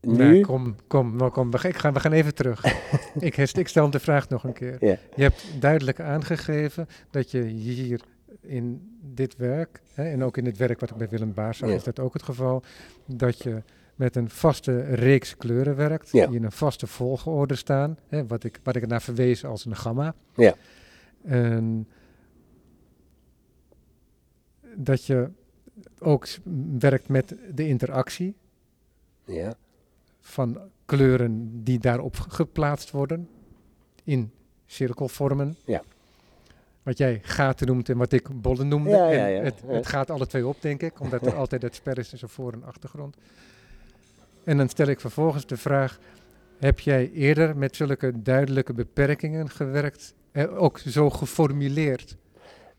nu... Nee, kom, kom, nou kom, we, gaan- ik ga, we gaan even terug. [LAUGHS] ik, ik stel hem de vraag nog een keer. Je hebt duidelijk aangegeven dat je hier in dit werk, hè, en ook in het werk wat ik bij Willem Baars zag, is dat ook het geval, dat je met een vaste reeks kleuren werkt, Ja. die in een vaste volgorde staan, hè, wat, ik, wat ik naar verwees als een gamma. Ja. En dat je ook werkt met de interactie Ja, van kleuren die daarop geplaatst worden in cirkelvormen. Ja. Wat jij gaten noemt en wat ik bollen noemde. Ja, ja, En. Het, het gaat alle twee op, denk ik, omdat er [LAUGHS] altijd het spel is tussen voor- en achtergrond. En dan stel ik vervolgens de vraag: heb jij eerder met zulke duidelijke beperkingen gewerkt, eh, ook zo geformuleerd?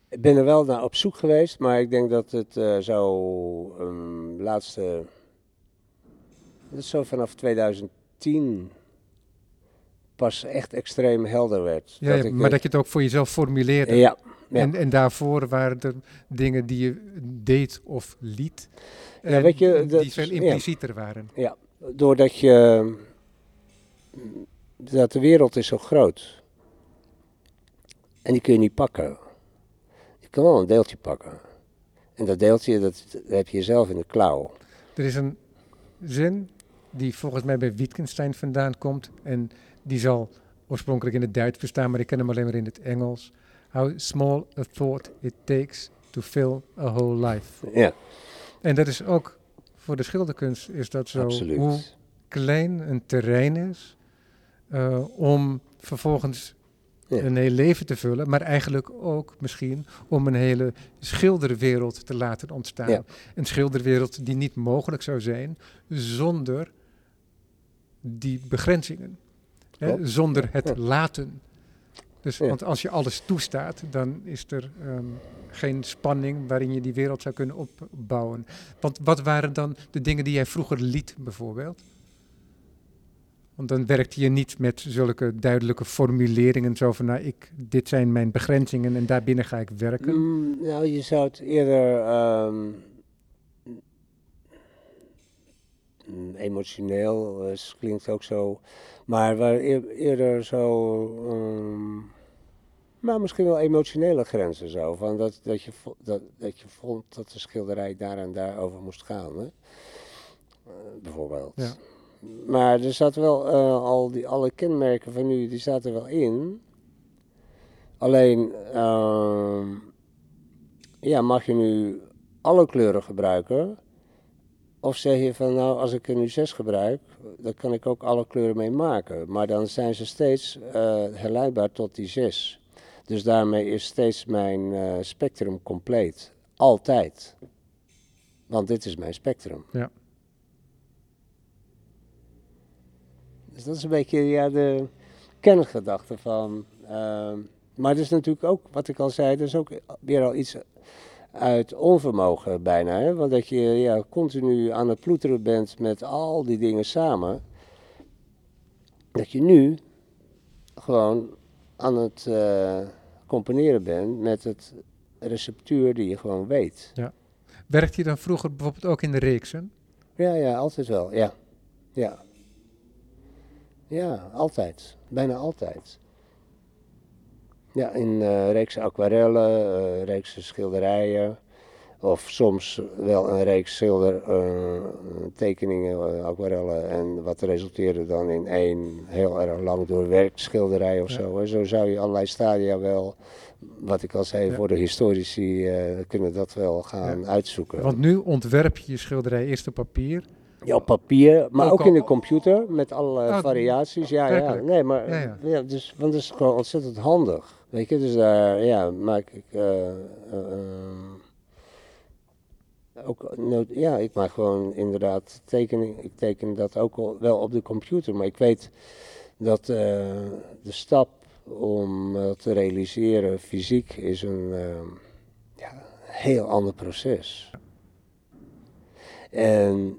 ik ben er wel naar op zoek geweest, maar ik denk dat het eh, zo um, laatste, dat is zo vanaf 2010 pas echt extreem helder werd. Ja, ja, ik, maar eh, dat je het ook voor jezelf formuleerde. ja, ja. En, en daarvoor waren er dingen die je deed of liet, Ja, weet je, die veel ja. implicieter waren. doordat je, dat de wereld is zo groot. En die kun je niet pakken. Je kan wel een deeltje pakken. En dat deeltje, dat, dat heb je zelf in de klauw. Er is een zin die volgens mij bij Wittgenstein vandaan komt. En die zal oorspronkelijk in het Duits bestaan, maar ik ken hem alleen maar in het Engels. How small a thought it takes to fill a whole life. Ja, En dat is ook voor de schilderkunst is dat zo. absoluut. Hoe klein een terrein is eh, om vervolgens Ja. een heel leven te vullen, maar eigenlijk ook misschien om een hele schilderwereld te laten ontstaan. Ja. Een schilderwereld die niet mogelijk zou zijn zonder die begrenzingen, hè, zonder het laten. Dus. Want als je alles toestaat, dan is er ehm, geen spanning waarin je die wereld zou kunnen opbouwen. Want wat waren dan de dingen die jij vroeger liet, bijvoorbeeld? Want dan werkte je niet met zulke duidelijke formuleringen, zo van, nou, ik, dit zijn mijn begrenzingen en daarbinnen ga ik werken. Mm, nou, je zou het eerder ehm, mm, emotioneel, eh, klinkt ook zo, maar eerder zo, ehm, maar misschien wel emotionele grenzen zo, van dat, dat, je, dat, dat je vond dat de schilderij daar en daar over moest gaan, hè? Eh, bijvoorbeeld. Ja. Maar er zat wel eh, al die, alle kenmerken van nu, die zaten wel in. Alleen, ehm, ja, mag je nu alle kleuren gebruiken? Of zeg je van, nou, als ik er nu zes gebruik, dan kan ik ook alle kleuren mee maken. Maar dan zijn ze steeds eh herleidbaar tot die zes. Dus daarmee is steeds mijn eh, spectrum compleet. Altijd. Want dit is mijn spectrum. Ja. Dus dat is een beetje ja, de kerngedachte van. ehm, maar het is natuurlijk ook, wat ik al zei, er is ook weer al iets uit onvermogen bijna. Hè? Want dat je ja, continu aan het ploeteren bent met al die dingen samen. Dat je nu gewoon aan het eh, componeren bent met het receptuur die je gewoon weet. Werkte je dan vroeger bijvoorbeeld ook in de reeksen? Ja, ja, altijd wel. Ja. Ja. Ja, altijd. Bijna altijd. Ja, in eh reeks aquarellen, eh reeks schilderijen. Of soms wel een reeks schilder, eh, tekeningen, eh, aquarellen. En wat resulteerde dan in één heel erg lang doorwerkt schilderij of Ja. zo. Hè. Zo zou je allerlei stadia wel, wat ik al zei, Ja. voor de historici eh, kunnen dat wel gaan uitzoeken. Want nu ontwerp je je schilderij eerst op papier. Ja, op papier, maar Ook in de computer met allerlei Ah, variaties. Ja, ja. Nee, maar Ja, dus, want dat is gewoon ontzettend handig. Weet je, dus daar ja, maak ik ook nood, ja, ik maak gewoon inderdaad tekening. Ik teken dat ook wel op de computer, maar ik weet dat eh, de stap om eh, te realiseren fysiek is een ehm, ja, heel ander proces. En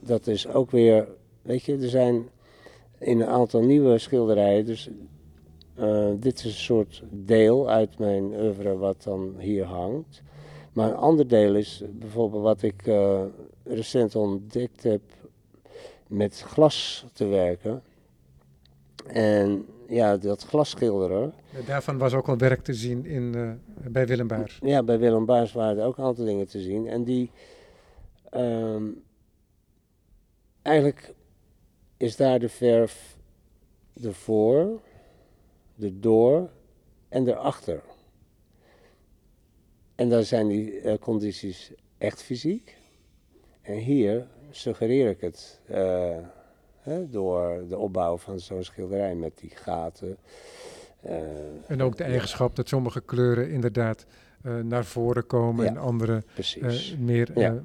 dat is ook weer, weet je, er zijn in een aantal nieuwe schilderijen, dus eh, dit is een soort deel uit mijn oeuvre wat dan hier hangt. Maar een ander deel is bijvoorbeeld wat ik eh, recent ontdekt heb met glas te werken. En ja, dat glasschilderen, Daarvan was ook al werk te zien in, eh, bij Willem Baars. ja, bij Willem Baars waren er ook een aantal dingen te zien. En die, ehm, eigenlijk is daar de verf ervoor, erdoor en erachter. En dan zijn die eh, condities echt fysiek. En hier suggereer ik het eh, hè, door de opbouw van zo'n schilderij met die gaten. eh, En ook de eigenschap dat sommige kleuren inderdaad naar voren komen Ja, en andere meer Ja.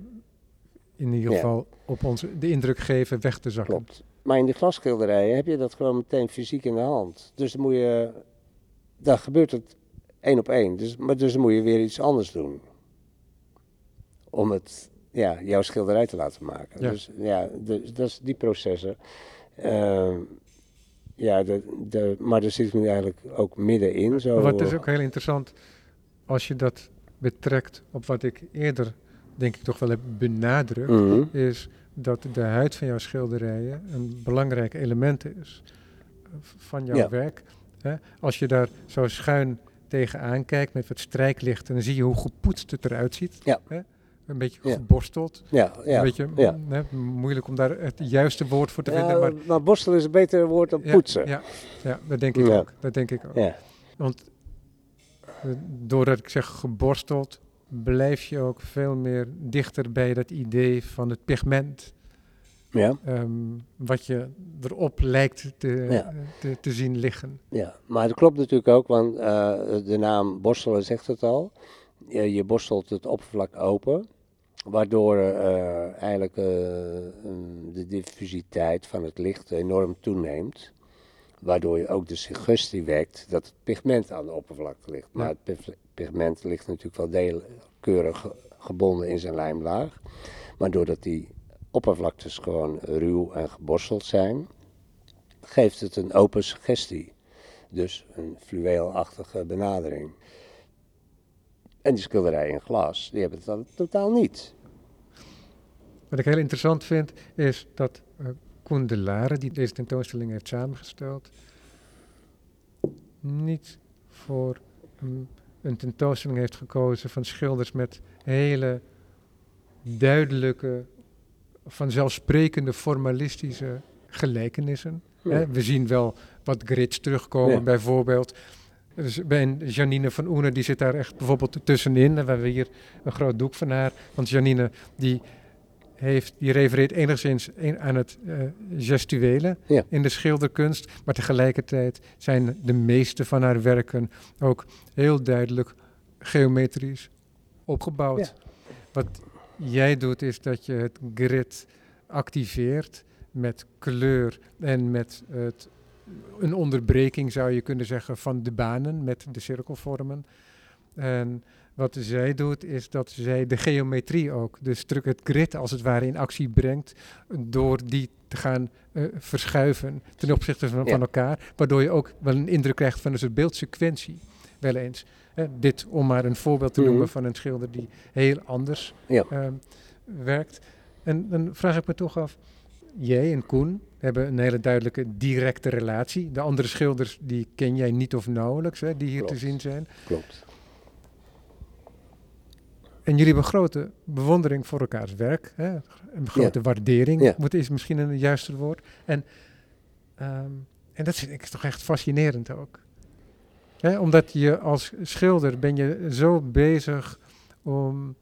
in ieder Ja. geval op ons de indruk geven weg te zakken. Klopt. Maar in die glasschilderijen heb je dat gewoon meteen fysiek in de hand. Dus dan moet je, dan gebeurt het één op één. Dus, maar dus moet je weer iets anders doen. Om het, ja, jouw schilderij te laten maken. Ja. Dus ja, dus, dat is die processen. Ehm, ja, de, de, maar daar zit ik nu eigenlijk ook middenin. Zo, wat is ook heel interessant, als je dat betrekt op wat ik eerder denk ik toch wel heb benadrukt, mhm. is dat de huid van jouw schilderijen een belangrijk element is eh, van jouw Ja. werk. Hè? Als je daar zo schuin tegenaan kijkt met wat strijklicht, dan zie je hoe gepoetst het eruit ziet. Ja. Hè? Een beetje Ja. geborsteld. Ja, ja. Een beetje ja. mm, hè, moeilijk om daar het juiste woord voor te vinden. Maar, maar borstelen is een beter woord dan poetsen. Ja, ja, dat denk ik ook. Dat denk ik ook. Ja. Want eh, doordat ik zeg geborsteld, blijf je ook veel meer dichter bij dat idee van het pigment. Ja. ehm, wat je erop lijkt te, Ja. te, te zien liggen. Ja, maar dat klopt natuurlijk ook, want eh, de naam borstelen zegt het al. Je, je borstelt het oppervlak open, waardoor eh, eigenlijk eh, de diffusiteit van het licht enorm toeneemt. Waardoor je ook de suggestie wekt dat het pigment aan de oppervlakte ligt. Maar Ja. het pig- pigment ligt natuurlijk wel deelkeurig ge- gebonden in zijn lijmlaag. Maar doordat die oppervlaktes gewoon ruw en geborsteld zijn, geeft het een open suggestie. Dus een fluweelachtige benadering. En die schilderijen in glas, die hebben het dan totaal niet. Wat ik heel interessant vind, is dat eh Koen de die deze tentoonstelling heeft samengesteld, niet voor een tentoonstelling heeft gekozen van schilders met hele duidelijke, vanzelfsprekende formalistische gelijkenissen. Hè, we zien wel wat grids terugkomen, Ja. bijvoorbeeld. Dus bij Janine van Oene, die zit daar echt bijvoorbeeld tussenin. En we hebben hier een groot doek van haar. Want Janine, die, heeft, die refereert enigszins aan het eh, gestuele Ja. in de schilderkunst. Maar tegelijkertijd zijn de meeste van haar werken ook heel duidelijk geometrisch opgebouwd. Wat jij doet, is dat je het grid activeert met kleur en met het, een onderbreking, zou je kunnen zeggen, van de banen met de cirkelvormen. En wat zij doet, is dat zij de geometrie ook, dus het grid als het ware in actie brengt, door die te gaan eh, verschuiven ten opzichte van, Ja. van elkaar, waardoor je ook wel een indruk krijgt van een soort beeldsequentie, wel eens. Dit om maar een voorbeeld te Mhm. noemen van een schilder die heel anders Ja. ehm, werkt. En dan vraag ik me toch af, jij en Koen hebben een hele duidelijke directe relatie. De andere schilders die ken jij niet of nauwelijks, hè, die hier Klopt. te zien zijn. Klopt. En jullie hebben grote bewondering voor elkaars werk. Hè? Een grote waardering, Ja. moet, is misschien een juiste woord. En, ehm, en dat vind ik toch echt fascinerend ook. Hè? Omdat je als schilder ben je zo bezig om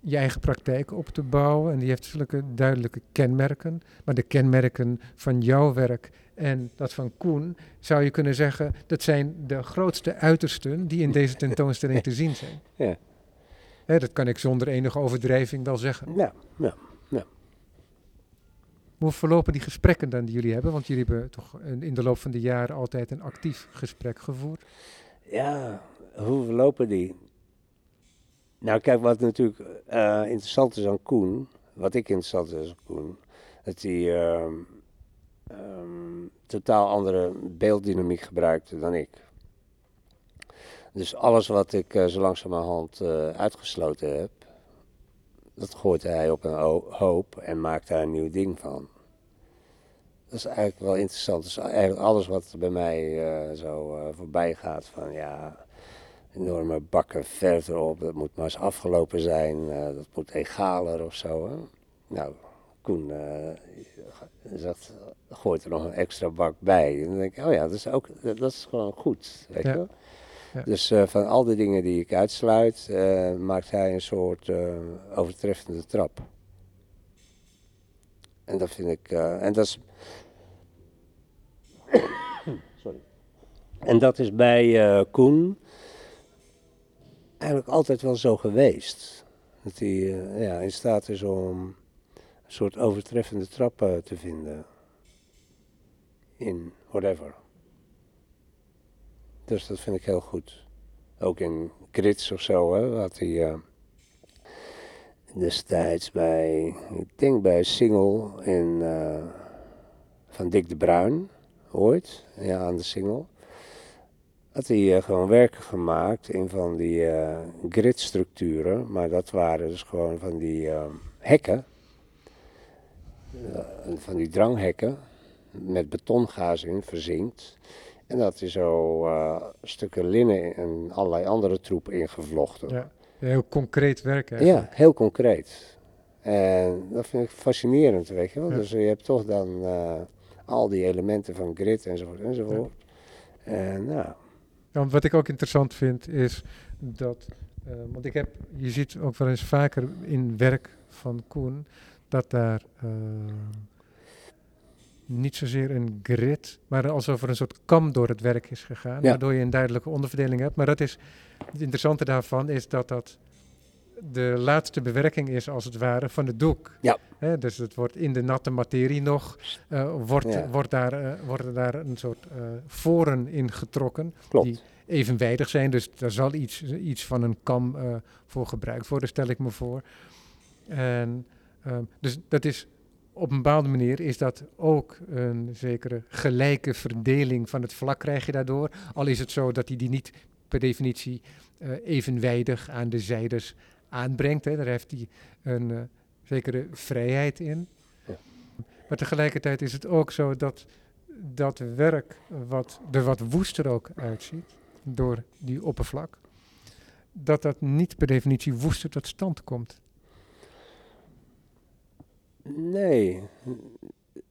je eigen praktijk op te bouwen. En die heeft zulke duidelijke kenmerken. Maar de kenmerken van jouw werk en dat van Koen, zou je kunnen zeggen, dat zijn de grootste uitersten die in deze tentoonstelling te zien zijn. [LAUGHS] Ja. Hè, dat kan ik zonder enige overdrijving wel zeggen. Ja, ja. Hoe verlopen die gesprekken dan die jullie hebben? Want jullie hebben toch in de loop van de jaren altijd een actief gesprek gevoerd. Ja, hoe verlopen die? Nou, kijk, wat natuurlijk eh, interessant is aan Koen, wat ik interessant is aan Koen, dat hij ehm, ehm, totaal andere beelddynamiek gebruikte dan ik. Dus alles wat ik eh, zo langzamerhand eh uitgesloten heb, dat gooit hij op een ho- hoop en maakt daar een nieuw ding van. Dat is eigenlijk wel interessant. Dus eigenlijk alles wat bij mij eh, zo eh, voorbij gaat van ja, enorme bakken verder op, dat moet maar eens afgelopen zijn, eh, dat moet egaler of zo. Hè? Nou, Koen zegt, gooit er nog een extra bak bij. En dan denk ik, oh ja, dat is, ook, dat is gewoon goed. Weet Ja. je wel? Dus eh, van al die dingen die ik uitsluit, eh, maakt hij een soort eh, overtreffende trap. En dat vind ik, en dat is, [COUGHS] sorry. En dat is bij Koen eigenlijk altijd wel zo geweest. Dat hij ja, in staat is om een soort overtreffende trap te vinden. In whatever. Dus dat vind ik heel goed. Ook in Grits of zo, hè, had hij eh, destijds bij, ik denk bij Single in, eh, van Dick de Bruin, ooit, ja, aan de Single. Had hij eh, gewoon werken gemaakt in van die gridstructuren, maar dat waren dus gewoon van die hekken, van die dranghekken, met betongaas in, verzinkt. En dat is zo eh, stukken linnen en allerlei andere troep ingevlochten. Ja. Heel concreet werk Ja, eigenlijk. heel concreet. En dat vind ik fascinerend, weet je wel. Ja. Dus je hebt toch dan eh, al die elementen van grid enzovoort enzovoort. En nou, Dan wat ik ook interessant vind is dat, eh, want ik heb, je ziet ook wel eens vaker in werk van Koen, dat daar niet zozeer een grid, maar alsof er een soort kam door het werk is gegaan, Ja. waardoor je een duidelijke onderverdeling hebt. Maar dat is, het interessante daarvan is dat dat de laatste bewerking is, als het ware, van het doek. Ja. Dus het wordt in de natte materie nog, eh, wordt, Ja. wordt daar, eh, worden daar een soort eh voren in getrokken klopt. die evenwijdig zijn. Dus daar zal iets, iets van een kam voor gebruikt worden, stel ik me voor. En, ehm, dus dat is op een bepaalde manier is dat ook een zekere gelijke verdeling van het vlak krijg je daardoor. Al is het zo dat hij die niet per definitie eh, evenwijdig aan de zijdes aanbrengt. Hè. Daar heeft hij een eh, zekere vrijheid in. Ja. Maar tegelijkertijd is het ook zo dat dat werk wat er wat woester ook uitziet door die oppervlak, dat dat niet per definitie woester tot stand komt. Nee.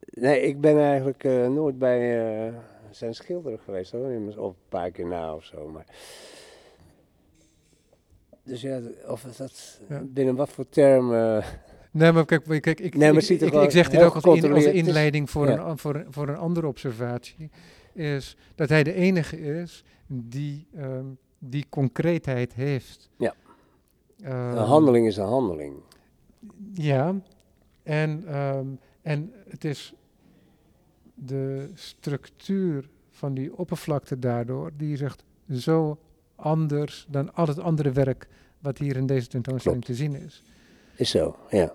Nee, ik ben eigenlijk eh, nooit bij eh, zijn schilderen geweest hoor. Of een paar keer na of zo. Maar... Dus ja, of dat Ja. binnen wat voor termen. Nee, maar kijk, kijk ik, Nee, maar ik, ik, ik zeg dit ook als, in- als inleiding voor, ja. een, voor, voor een andere observatie, is dat hij de enige is die ehm, die concreetheid heeft. Ja. Ehm, een handeling is een handeling. Ja, en, ehm, en het is de structuur van die oppervlakte daardoor, die zegt zo anders dan al het andere werk wat hier in deze tentoonstelling te zien is. Is zo, ja.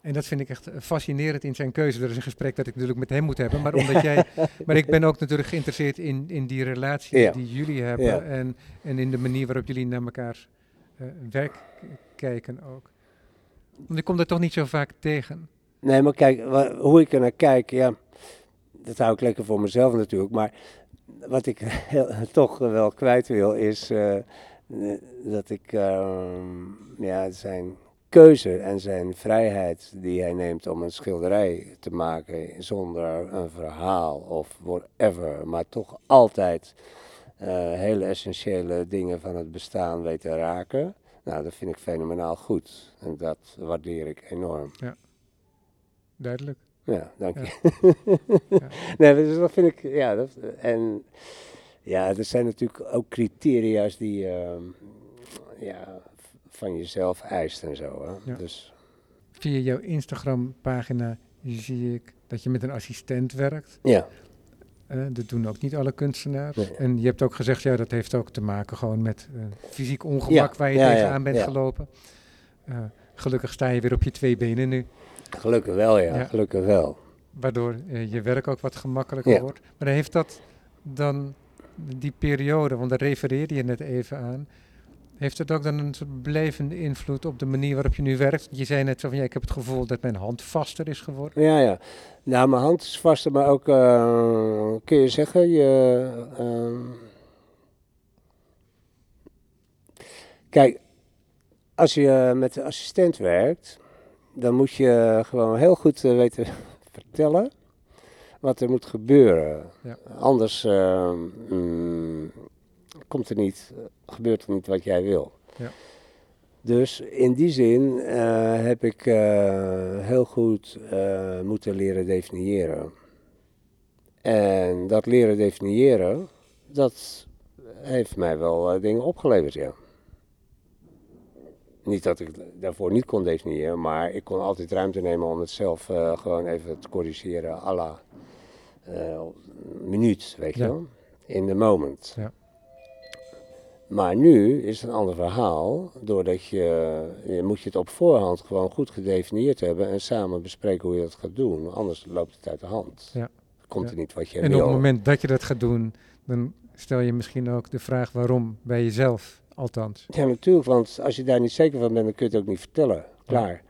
En dat vind ik echt fascinerend in zijn keuze. Er is een gesprek dat ik natuurlijk met hem moet hebben, maar [LAUGHS] omdat jij, maar ik ben ook natuurlijk geïnteresseerd in, in die relatie Ja. die jullie hebben Ja. en, en in de manier waarop jullie naar elkaar eh, werk kijken ook. Want ik kom daar toch niet zo vaak tegen. Nee, maar kijk, hoe ik er naar kijk, ja, dat hou ik lekker voor mezelf natuurlijk. Maar wat ik [LAUGHS] toch wel kwijt wil, is eh, eh, dat ik ehm, ja, zijn keuze en zijn vrijheid die hij neemt om een schilderij te maken zonder een verhaal of whatever, maar toch altijd eh, hele essentiële dingen van het bestaan weet te raken. Nou, dat vind ik fenomenaal goed. En dat waardeer ik enorm. Duidelijk. Ja, dank je. Ja. [LAUGHS] nee, dus dat vind ik, ja, dat, en ja, er zijn natuurlijk ook criteria's die je ja, van jezelf eist en zo. Hè? Ja. Dus Via jouw Instagram-pagina zie ik dat je met een assistent werkt. ja, Dat doen ook niet alle kunstenaars. Nee. En je hebt ook gezegd, ja, dat heeft ook te maken gewoon met eh, fysiek ongemak Ja, waar je ja, ja, tegenaan bent ja. gelopen. Eh, gelukkig sta je weer op je twee benen nu, gelukkig wel, ja, gelukkig wel. waardoor eh, je werk ook wat gemakkelijker wordt. Maar heeft dat dan die periode, want daar refereerde je net even aan, heeft het ook dan een soort blijvende invloed op de manier waarop je nu werkt? Je zei net zo van, ja, ik heb het gevoel dat mijn hand vaster is geworden. Ja, ja. Nou, mijn hand is vaster, maar ook, eh, kun je zeggen, je... ehm, Kijk, als je met een assistent werkt, dan moet je gewoon heel goed eh, weten [LAUGHS] vertellen wat er moet gebeuren. Ja. Anders ehm, mm, komt er niet, eh, gebeurt er niet wat jij wil. Ja. Dus in die zin eh, heb ik eh, heel goed moeten leren definiëren. En dat leren definiëren, dat heeft mij wel dingen opgeleverd, ja. Niet dat ik daarvoor niet kon definiëren, maar ik kon altijd ruimte nemen om het zelf gewoon even te corrigeren à la minuut, weet je Ja. wel. In the moment. Ja. Maar nu is het een ander verhaal, doordat je, je moet je het op voorhand gewoon goed gedefinieerd hebben en samen bespreken hoe je dat gaat doen. Anders loopt het uit de hand. Ja. Komt Ja. er niet wat je En wil. op het moment dat je dat gaat doen, dan stel je misschien ook de vraag waarom bij jezelf, althans. Ja, natuurlijk, want als je daar niet zeker van bent, dan kun je het ook niet vertellen. Klaar.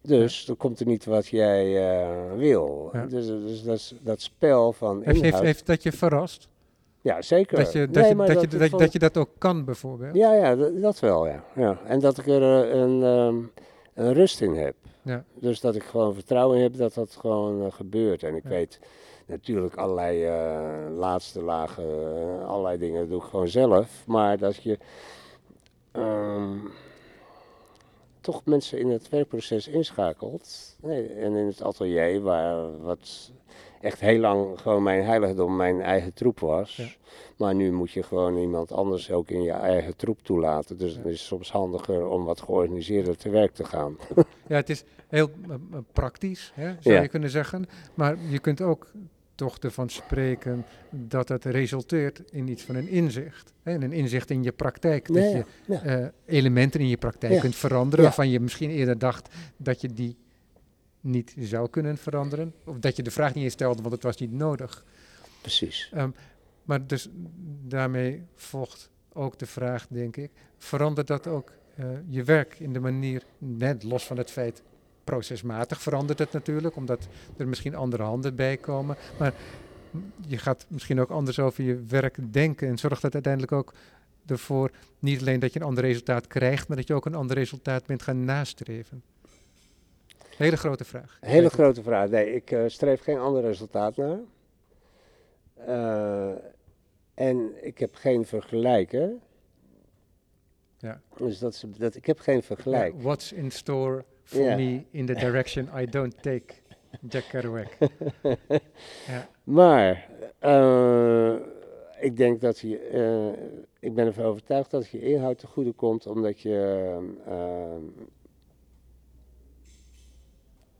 Dus dan komt er niet wat jij eh, wil. Ja. Dus, dus dat, dat spel van Heeft, heeft, heeft dat je verrast? Ja, zeker. Dat je dat, Nee, je, maar dat, je, ik dat, vond- dat je dat ook kan, bijvoorbeeld? Ja, ja, dat, dat wel, ja. ja. En dat ik er eh, een, ehm, een rust in heb. Ja. Dus dat ik gewoon vertrouwen heb dat dat gewoon eh, gebeurt. En ik Ja. weet natuurlijk allerlei eh, laatste lagen, allerlei dingen doe ik gewoon zelf. Maar dat je ehm, toch mensen in het werkproces inschakelt. Nee, en in het atelier, waar wat echt heel lang gewoon mijn heiligdom, mijn eigen troep was. Ja. Maar nu moet je gewoon iemand anders ook in je eigen troep toelaten. Dus het is soms handiger om wat georganiseerder te werk te gaan. [LAUGHS] Ja, het is heel eh, eh, praktisch, hè, zou Ja. je kunnen zeggen. Maar je kunt ook toch ervan spreken dat het resulteert in iets van een inzicht. Hè, en een inzicht in je praktijk. Dat je eh, elementen in je praktijk kunt veranderen waarvan je misschien eerder dacht dat je die niet zou kunnen veranderen. Of dat je de vraag niet eens stelde, want het was niet nodig. Precies. Maar dus daarmee volgt ook de vraag, denk ik, verandert dat ook eh, je werk in de manier, net los van het feit, procesmatig verandert het natuurlijk, omdat er misschien andere handen bij komen, maar je gaat misschien ook anders over je werk denken en zorgt dat uiteindelijk ook ervoor, niet alleen dat je een ander resultaat krijgt, maar dat je ook een ander resultaat bent gaan nastreven. Hele grote vraag. Hele grote vraag. Nee, ik eh, streef geen ander resultaat naar. Eh, en ik heb geen vergelijker. Ja. Dus dat is, dat, ik heb geen vergelijk. What's in store for me in the direction I don't take? Jack Kerouac. [LAUGHS] ja. Maar eh, ik denk dat je, ik ben ervan overtuigd dat je inhoud te goede komt, omdat je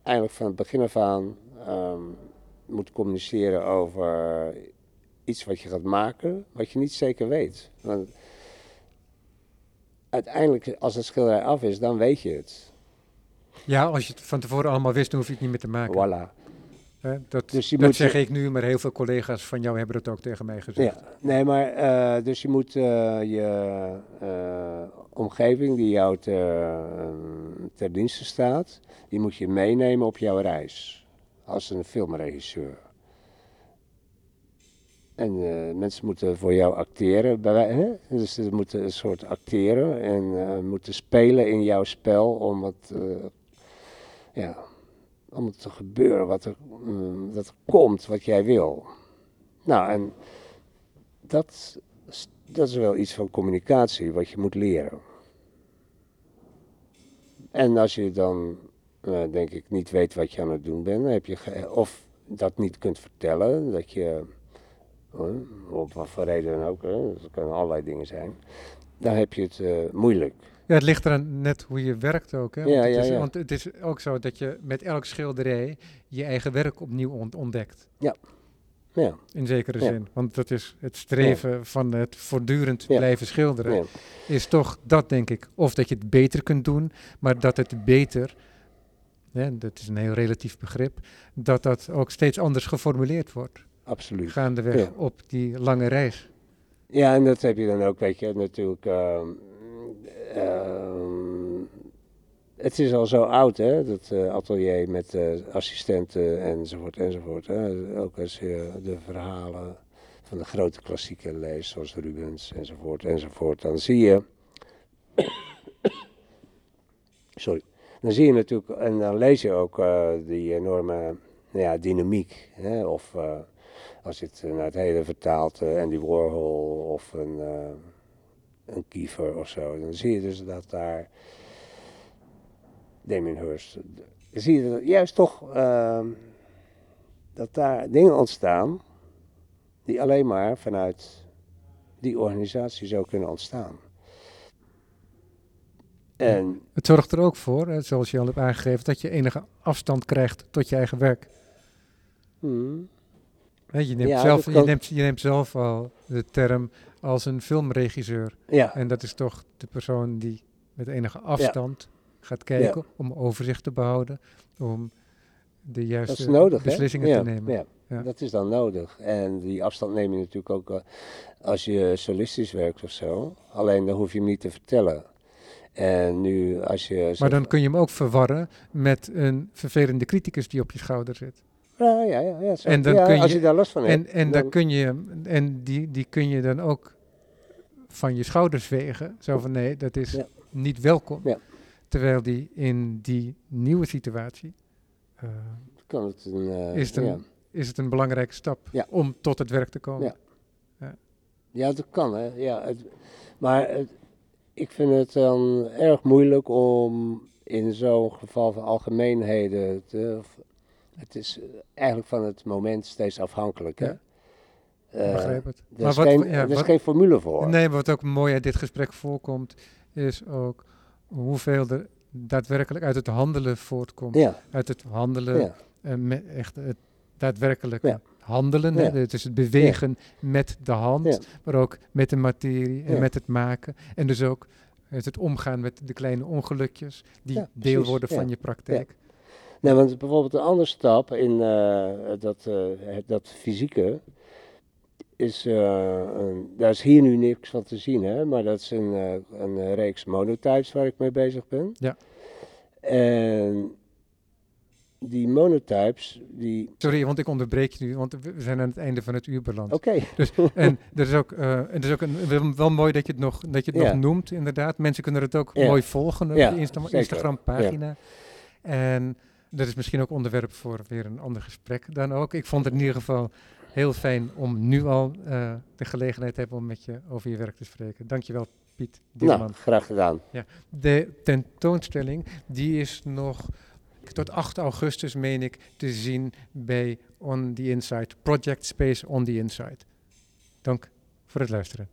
eigenlijk van het begin af aan ehm, moet communiceren over iets wat je gaat maken, wat je niet zeker weet. Want uiteindelijk, als het schilderij af is, dan weet je het. ja, als je het van tevoren allemaal wist, dan hoef je het niet meer te maken. Voilà. Hè, dat Dus dat moet zeg ik nu, maar heel veel collega's van jou hebben dat ook tegen mij gezegd. Ja, nee, maar eh, dus je moet eh, je eh, omgeving die jou ter, ter dienste staat, die moet je meenemen op jouw reis. Als een filmregisseur. En mensen moeten voor jou acteren. Bij, hè? Dus ze moeten een soort acteren en moeten spelen in jouw spel om het, ja, om het te gebeuren wat er, mm, dat er komt wat jij wil. Nou, en dat, dat is wel iets van communicatie wat je moet leren. En als je dan, eh, denk ik, niet weet wat je aan het doen bent, heb je of dat niet kunt vertellen, dat je, op wat voor reden dan ook, hè, dat kunnen allerlei dingen zijn, dan heb je het eh, moeilijk. Ja, het ligt eraan net hoe je werkt ook. Hè? Want, Ja, het ja, is, ja. want het is ook zo dat je met elk schilderij je eigen werk opnieuw ont- ontdekt. Ja, In zekere Ja. zin. Want dat is het streven van het voortdurend Ja. blijven schilderen. ja, is toch dat, denk ik. Of dat je het beter kunt doen, maar dat het beter, hè, dat is een heel relatief begrip, dat dat ook steeds anders geformuleerd wordt. absoluut. Gaandeweg Ja. op die lange reis. Ja, en dat heb je dan ook, weet je, natuurlijk. ehm, het is al zo oud, hè, dat eh, atelier met eh, assistenten enzovoort, enzovoort. Hè. Ook als je de verhalen van de grote klassieken leest, zoals Rubens, enzovoort, enzovoort, dan zie je. [COUGHS] Sorry. Dan zie je natuurlijk, en dan lees je ook eh, die enorme nou ja, dynamiek, hè, of. als je het naar het hele vertaalt, uh, Andy Warhol of een, een Kiefer of zo, dan zie je dus dat daar Damien Hirst, dan zie je juist toch uh, dat daar dingen ontstaan die alleen maar vanuit die organisatie zou kunnen ontstaan. En, het zorgt er ook voor, zoals je al hebt aangegeven, dat je enige afstand krijgt tot je eigen werk. Hmm. Je neemt, zelf, je, neemt, je neemt zelf al de term als een filmregisseur. Ja. En dat is toch de persoon die met enige afstand gaat kijken om overzicht te behouden, om de juiste nodig, beslissingen te nemen. Ja. Dat is dan nodig. En die afstand neem je natuurlijk ook uh, als je solistisch werkt of zo. Alleen dan hoef je hem niet te vertellen. En nu als je... Maar dan kun je hem ook verwarren met een vervelende criticus die op je schouder zit. Ja, ja, ja. ja, en dan ja kun je, als je daar last van hebt. En, en, dan, kun je, en die, die kun je dan ook van je schouders vegen. Zo van nee, dat is niet welkom. Terwijl die in die nieuwe situatie... Uh, kan het een, uh, is, het een, is het een belangrijke stap om tot het werk te komen. Ja, ja. dat kan hè. Ja, het, maar het, ik vind het dan erg moeilijk om in zo'n geval van algemeenheden te, het is eigenlijk van het moment steeds afhankelijk. Hè? Uh, begrijp het. Er maar is, wat, geen, ja, er is geen formule voor. Nee, wat ook mooi uit dit gesprek voorkomt, is ook hoeveel er daadwerkelijk uit het handelen voortkomt. Ja. Uit het handelen, ja. uh, echt het daadwerkelijk handelen. Hè? Het is het bewegen met de hand, maar ook met de materie en met het maken. En dus ook het, het omgaan met de kleine ongelukjes die deel worden van je praktijk. Nee, want bijvoorbeeld een andere stap in uh, dat, uh, dat fysieke is, uh, een, daar is hier nu niks van te zien, hè, maar dat is een, een reeks monotypes waar ik mee bezig ben. Ja. En die monotypes, die... Sorry, want ik onderbreek je nu, want we zijn aan het einde van het uur beland. Oké. Dus, en er is ook, uh, er is ook een, wel mooi dat je het nog, dat je het ja. nog noemt, inderdaad. Mensen kunnen het ook ja. mooi volgen op ja, de Insta Instagram-pagina. En dat is misschien ook onderwerp voor weer een ander gesprek dan ook. Ik vond het in ieder geval heel fijn om nu al uh, de gelegenheid te hebben om met je over je werk te spreken. Dankjewel, Piet Dierman. Nou, graag gedaan. Ja. De tentoonstelling die is nog tot 8 augustus, meen ik, te zien bij On The Inside, Project Space On The Inside. Dank voor het luisteren.